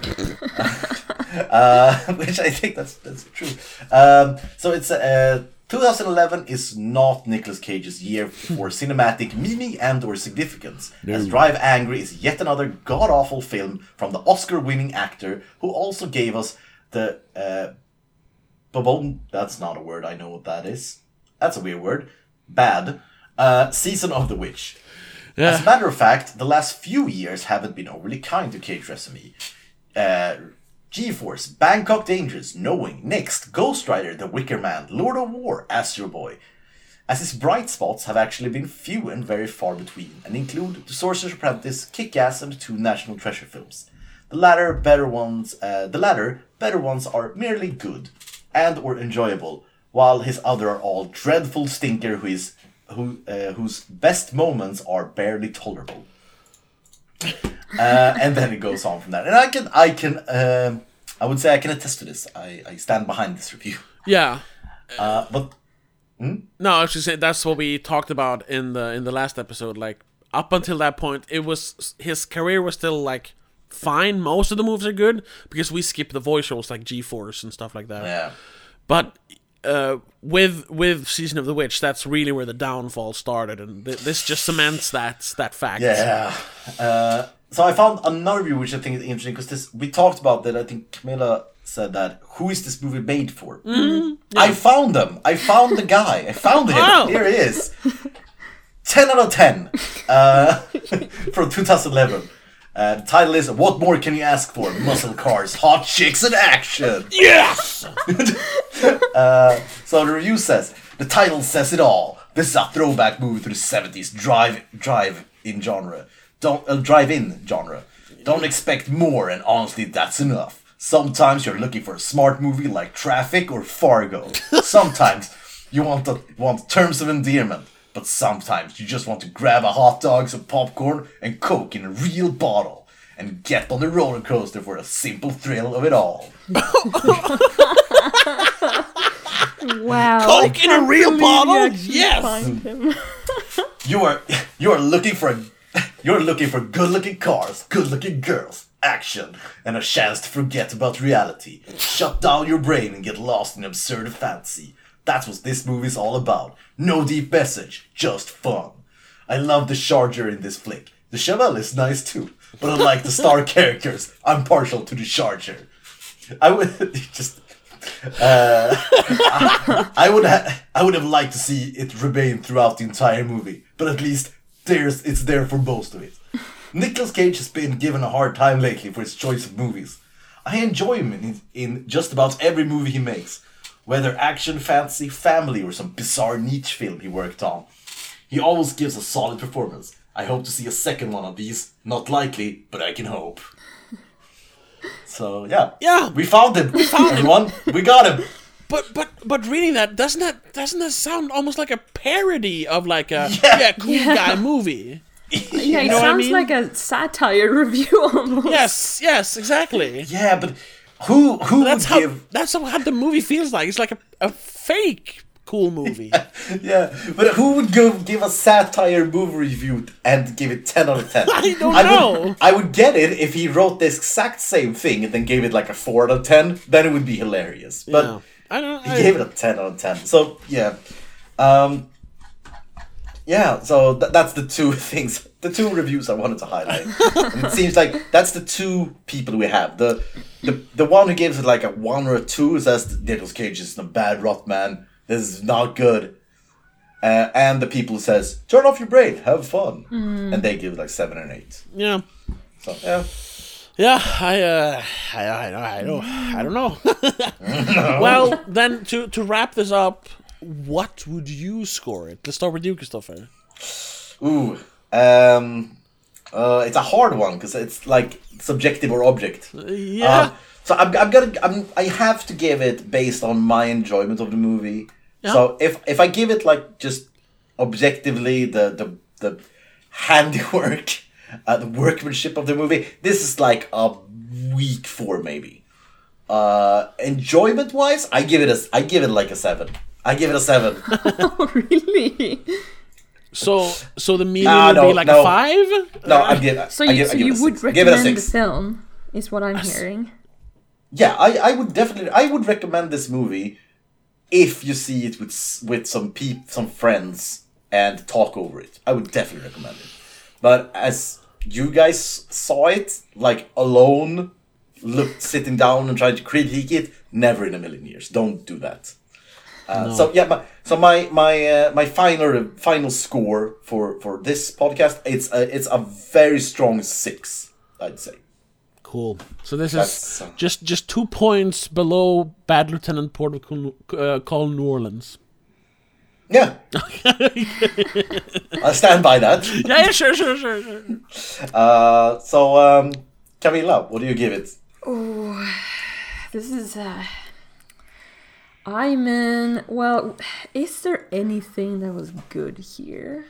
Speaker 2: uh, which I think that's that's true. Um, so it's uh, 2011 is not Nicolas Cage's year for cinematic meaning and or significance, as Drive Angry is yet another god awful film from the Oscar-winning actor who also gave us the uh, Babon, that's not a word, I know what that is. That's a weird word. Bad. Uh, Season of the Witch. As a matter of fact, the last few years haven't been overly kind to KHSME. Uh, G-Force, Bangkok Dangerous, Knowing, Next, Ghost Rider, The Wicker Man, Lord of War, Astro Boy. As his bright spots have actually been few and very far between, and include The Sorcerer's Apprentice, Kick-Ass, and the two National Treasure films. The latter, better ones, uh, the latter, better ones are merely good and or enjoyable, while his other are all dreadful stinker who is who uh, whose best moments are barely tolerable. Uh, and then it goes on from that. And I can, I can, um I would say I can attest to this. I, I stand behind this review.
Speaker 1: Yeah.
Speaker 2: Uh, but
Speaker 1: No, I was just saying that's what we talked about in the in the last episode. Like up until that point, it was his career was still like fine. Most of the moves are good because we skip the voice roles like G Force and stuff like that.
Speaker 2: yeah,
Speaker 1: But uh, with with Season of the Witch, that's really where the downfall started, and th- this just cements that that fact.
Speaker 2: yeah. Uh, so I found another review which I think is interesting because this we talked about that. I think Camilla said that who is this movie made for? I found them. I found the guy. I found him.
Speaker 1: Oh.
Speaker 2: Here he is. 10 out of 10 uh, from 2011. Uh, the title is What More Can You Ask For? Muscle Cars, Hot Chicks, and Action.
Speaker 1: Yes.
Speaker 2: So the review says the title says it all. This is a throwback movie to the 70s drive drive in genre. Don't uh, drive in genre. Don't expect more, and honestly, that's enough. Sometimes you're looking for a smart movie like Traffic or Fargo. Sometimes you want to, want terms of endearment, but sometimes you just want to grab a hot dog, some popcorn, and coke in a real bottle, and get on the roller coaster for the simple thrill of it all.
Speaker 3: Wow.
Speaker 1: Coke in a real bottle? Yes.
Speaker 2: You are you are looking for a, you're looking for good-looking cars, good-looking girls, action, and a chance to forget about reality. Shut down your brain and get lost in absurd fantasy. That's what this movie's all about. No deep message, just fun. I love the Charger in this flick. The Chevelle is nice too, but unlike the star characters, I'm partial to the Charger. I would just uh, I would ha- I would have liked to see it remain throughout the entire movie, but at least there's it's there for most of it. Nicolas Cage has been given a hard time lately for his choice of movies. I enjoy him in, in just about every movie he makes, whether action, fantasy, family, or some bizarre niche film he worked on. He always gives a solid performance. I hope to see a second one of these. Not likely, but I can hope. So yeah,
Speaker 1: Yeah.
Speaker 2: we found him. We found Anyone? We got him.
Speaker 1: But but but reading that doesn't that doesn't that sound almost like a parody of like a
Speaker 2: Yeah.
Speaker 1: yeah, cool
Speaker 3: Yeah.
Speaker 1: guy movie?
Speaker 3: Yeah, it
Speaker 1: know what I
Speaker 3: sounds
Speaker 1: mean?
Speaker 3: like a satire review almost.
Speaker 1: Yes, yes, exactly.
Speaker 2: Yeah, but who who
Speaker 1: That's
Speaker 2: would
Speaker 1: how
Speaker 2: give?
Speaker 1: that's how the movie feels like. It's like a, a fake cool movie.
Speaker 2: Yeah, but who would go give a satire movie review and give it ten out of ten?
Speaker 1: I don't
Speaker 2: would,
Speaker 1: know.
Speaker 2: I would get it if he wrote the exact same thing and then gave it like a four out of ten. Then it would be hilarious. But
Speaker 1: yeah. I don't. Know.
Speaker 2: He
Speaker 1: I,
Speaker 2: gave it a ten out of ten. So yeah, um, yeah. So th- that's the two things, the two reviews I wanted to highlight. and it seems like that's the two people we have. The the the one who gives it like a one or a two says Nicolas Cage is a bad rot man. This is not good. Uh, and the people who says turn off your brain, have fun, and they give it like seven and eight.
Speaker 1: yeah.
Speaker 2: So yeah.
Speaker 1: Yeah, I, uh, I, I, I don't, I don't know. well, then to to wrap this up, what would you score it? Let's start with you, Christopher.
Speaker 2: Ooh, um, uh, it's a hard one because it's like subjective or object.
Speaker 1: Yeah,
Speaker 2: Uh, so I'm, I'm gonna I'm, I have to give it based on my enjoyment of the movie. So if if I give it like just objectively the the the handiwork, uh, the workmanship of the movie, this is like a weak four maybe. Uh, enjoyment wise, I give it a I give it like a seven. I give it a seven.
Speaker 3: Oh, really?
Speaker 1: So so the median would
Speaker 2: no,
Speaker 1: be like
Speaker 2: no.
Speaker 1: a five.
Speaker 2: No, I give.
Speaker 3: So
Speaker 2: I
Speaker 3: you,
Speaker 2: give,
Speaker 3: so
Speaker 2: I give
Speaker 3: you
Speaker 2: it a
Speaker 3: would
Speaker 2: six. Give it a
Speaker 3: recommend the film, is what I'm hearing.
Speaker 2: Yeah, I, I would definitely I would recommend this movie if you see it with with some peep some friends and talk over it. I would definitely recommend it. But as you guys saw it like alone looked sitting down and trying to critique it. Never in a million years. Don't do that. Uh, So yeah, my, so my my uh, my final final score for for this podcast it's a, it's a very strong six, I'd say.
Speaker 1: Cool. So this
Speaker 2: That's,
Speaker 1: is
Speaker 2: uh,
Speaker 1: just just two points below Bad Lieutenant Port of Col- uh, Call New Orleans.
Speaker 2: Yeah, I stand by that.
Speaker 1: Yeah, yeah, sure, sure, sure, sure.
Speaker 2: Uh, so um, Camilla, what do you give it?
Speaker 3: Oh, this is uh I'm in well, is there anything that was good here?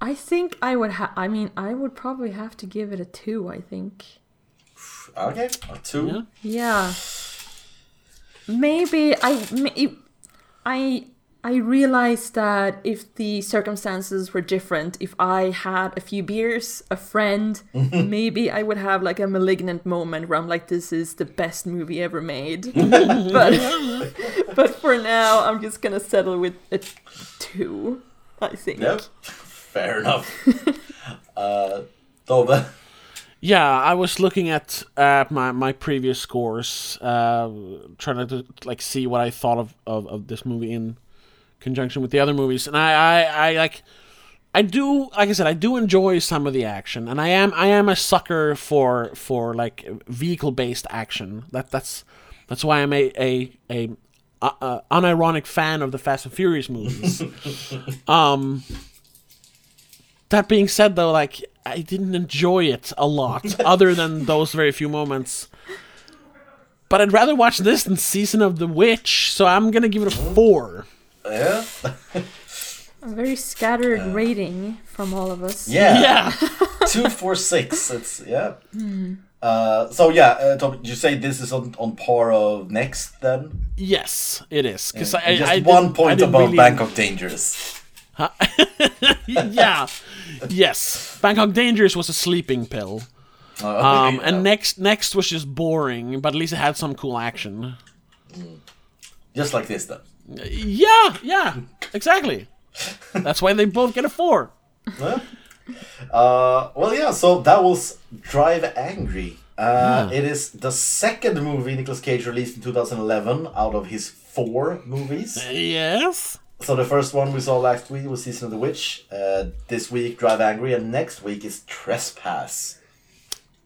Speaker 3: I think I would have I mean, I would probably have to give it a 2, I think.
Speaker 2: Okay, a two.
Speaker 1: Yeah.
Speaker 3: Yeah. Maybe I may- I I realized that if the circumstances were different, if I had a few beers, a friend, maybe I would have like a malignant moment where I'm like, "This is the best movie ever made." but but for now, I'm just gonna settle with a two. I think.
Speaker 2: Yep, fair enough. uh, Tove.
Speaker 1: Yeah, I was looking at at my, my previous scores, uh, trying to like see what I thought of, of, of this movie in conjunction with the other movies, and I, I, I like I do like I said I do enjoy some of the action, and I am I am a sucker for for like vehicle based action. That that's that's why I'm a a a, uh, uh, unironic fan of the Fast and Furious movies. um. That being said, though, like I didn't enjoy it a lot, other than those very few moments. But I'd rather watch this than Season of the Witch, so I'm gonna give it a four.
Speaker 2: Yeah.
Speaker 3: A very scattered rating from all of us.
Speaker 2: Yeah.
Speaker 1: Yeah,
Speaker 2: two, four, six. It's yeah. Uh, so yeah, uh, Tom, did you say this is on, on par of next then?
Speaker 1: yes, it is. Because
Speaker 2: And
Speaker 1: I,
Speaker 2: just
Speaker 1: I did-
Speaker 2: one point
Speaker 1: didn't
Speaker 2: above
Speaker 1: really-
Speaker 2: Bangkok Dangerous.
Speaker 1: yeah, yes. Bangkok Dangerous was a sleeping pill,
Speaker 2: Uh,
Speaker 1: um,
Speaker 2: yeah.
Speaker 1: and next next was just boring, but at least it had some cool action.
Speaker 2: just like this then.
Speaker 1: Yeah, yeah, exactly. That's why they both get a four.
Speaker 2: Huh? Uh, well, yeah. So that was Drive Angry. Uh, It is the second movie Nicolas Cage released in 2011 out of his four movies.
Speaker 1: Yes.
Speaker 2: So the first one we saw last week was Season of the Witch. Uh, this week, Drive Angry, and next week is Trespass.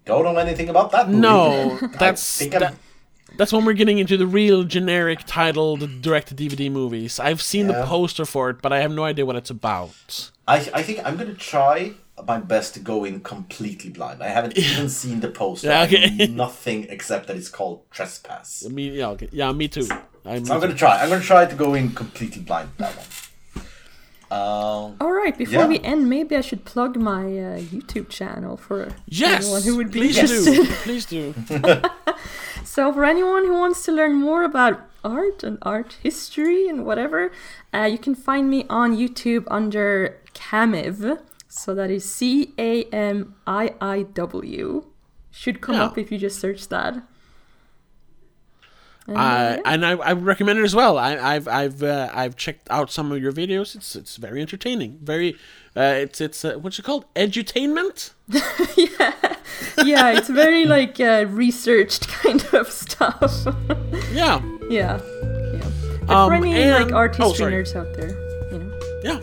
Speaker 2: Don't know anything about that movie.
Speaker 1: No,
Speaker 2: I
Speaker 1: that's
Speaker 2: think I'm-
Speaker 1: that's when we're getting into the real generic titled direct DVD movies. I've seen the poster for it, but I have no idea what it's about.
Speaker 2: I, I think I'm gonna try my best to go in completely blind. I haven't even seen the poster.
Speaker 1: Yeah, okay.
Speaker 2: nothing except that it's called Trespass.
Speaker 1: I mean, yeah, okay. yeah, me too. I'm,
Speaker 2: So I'm gonna try. I'm gonna try to go in completely blind that one. Um,
Speaker 3: All right, before
Speaker 2: Yeah.
Speaker 3: we end, maybe I should plug my uh, YouTube channel for
Speaker 1: yes,
Speaker 3: anyone who would be
Speaker 1: please
Speaker 3: interested.
Speaker 1: do, please do.
Speaker 3: So, for anyone who wants to learn more about art and art history and whatever, uh, you can find me on YouTube under Camiv. So that is C A M I I W. Should come
Speaker 1: Yeah.
Speaker 3: up if you just search that. And, uh,
Speaker 1: I and I, I recommend it as well. I, I've I've uh, I've checked out some of your videos. It's it's very entertaining. Very, uh, it's it's uh, what's it called? Edutainment.
Speaker 3: yeah, yeah. it's very like uh, researched kind of stuff.
Speaker 1: Yeah,
Speaker 3: yeah, yeah. But
Speaker 1: Um,
Speaker 3: for any
Speaker 1: and-
Speaker 3: like art
Speaker 1: oh,
Speaker 3: nerds out there, you know.
Speaker 1: yeah.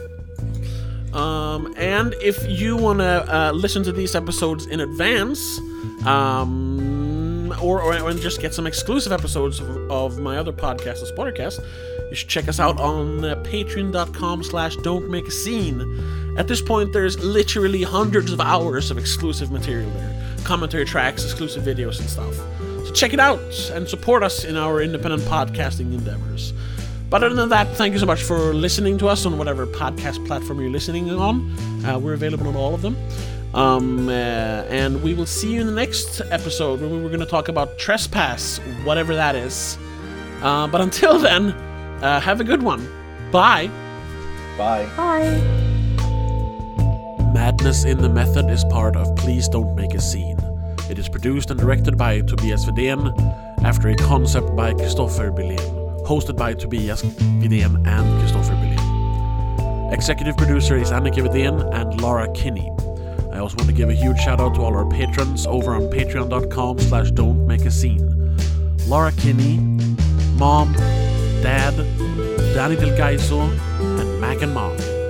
Speaker 1: Um, and if you want to uh, listen to these episodes in advance, um, or, or, or just get some exclusive episodes of, of my other podcast, the Spottercast, you should check us out on uh, patreon.com slash don't make a scene. At this point, there's literally hundreds of hours of exclusive material there. Commentary tracks, exclusive videos and stuff. So check it out and support us in our independent podcasting endeavors. But other than that, thank you so much for listening to us on whatever podcast platform you're listening on. Uh, we're available on all of them. Um, uh, and we will see you in the next episode when we're going to talk about trespass, whatever that is. Uh, but until then, uh, have a good one. Bye.
Speaker 2: bye.
Speaker 3: Bye.
Speaker 1: Madness in the Method is part of Please Don't Make a Scene. It is produced and directed by Tobias Vedén after a concept by Christopher Billén. Hosted by Tobias Vedén and Christopher Billén. executive producer is Annika Vedén and Laura Kinney. I also want to give a huge shout out to all our patrons over on patreon.com slash don't make a scene. Laura Kinney, Mom, Dad, Danny Del Gaiso, and Mac and Mom.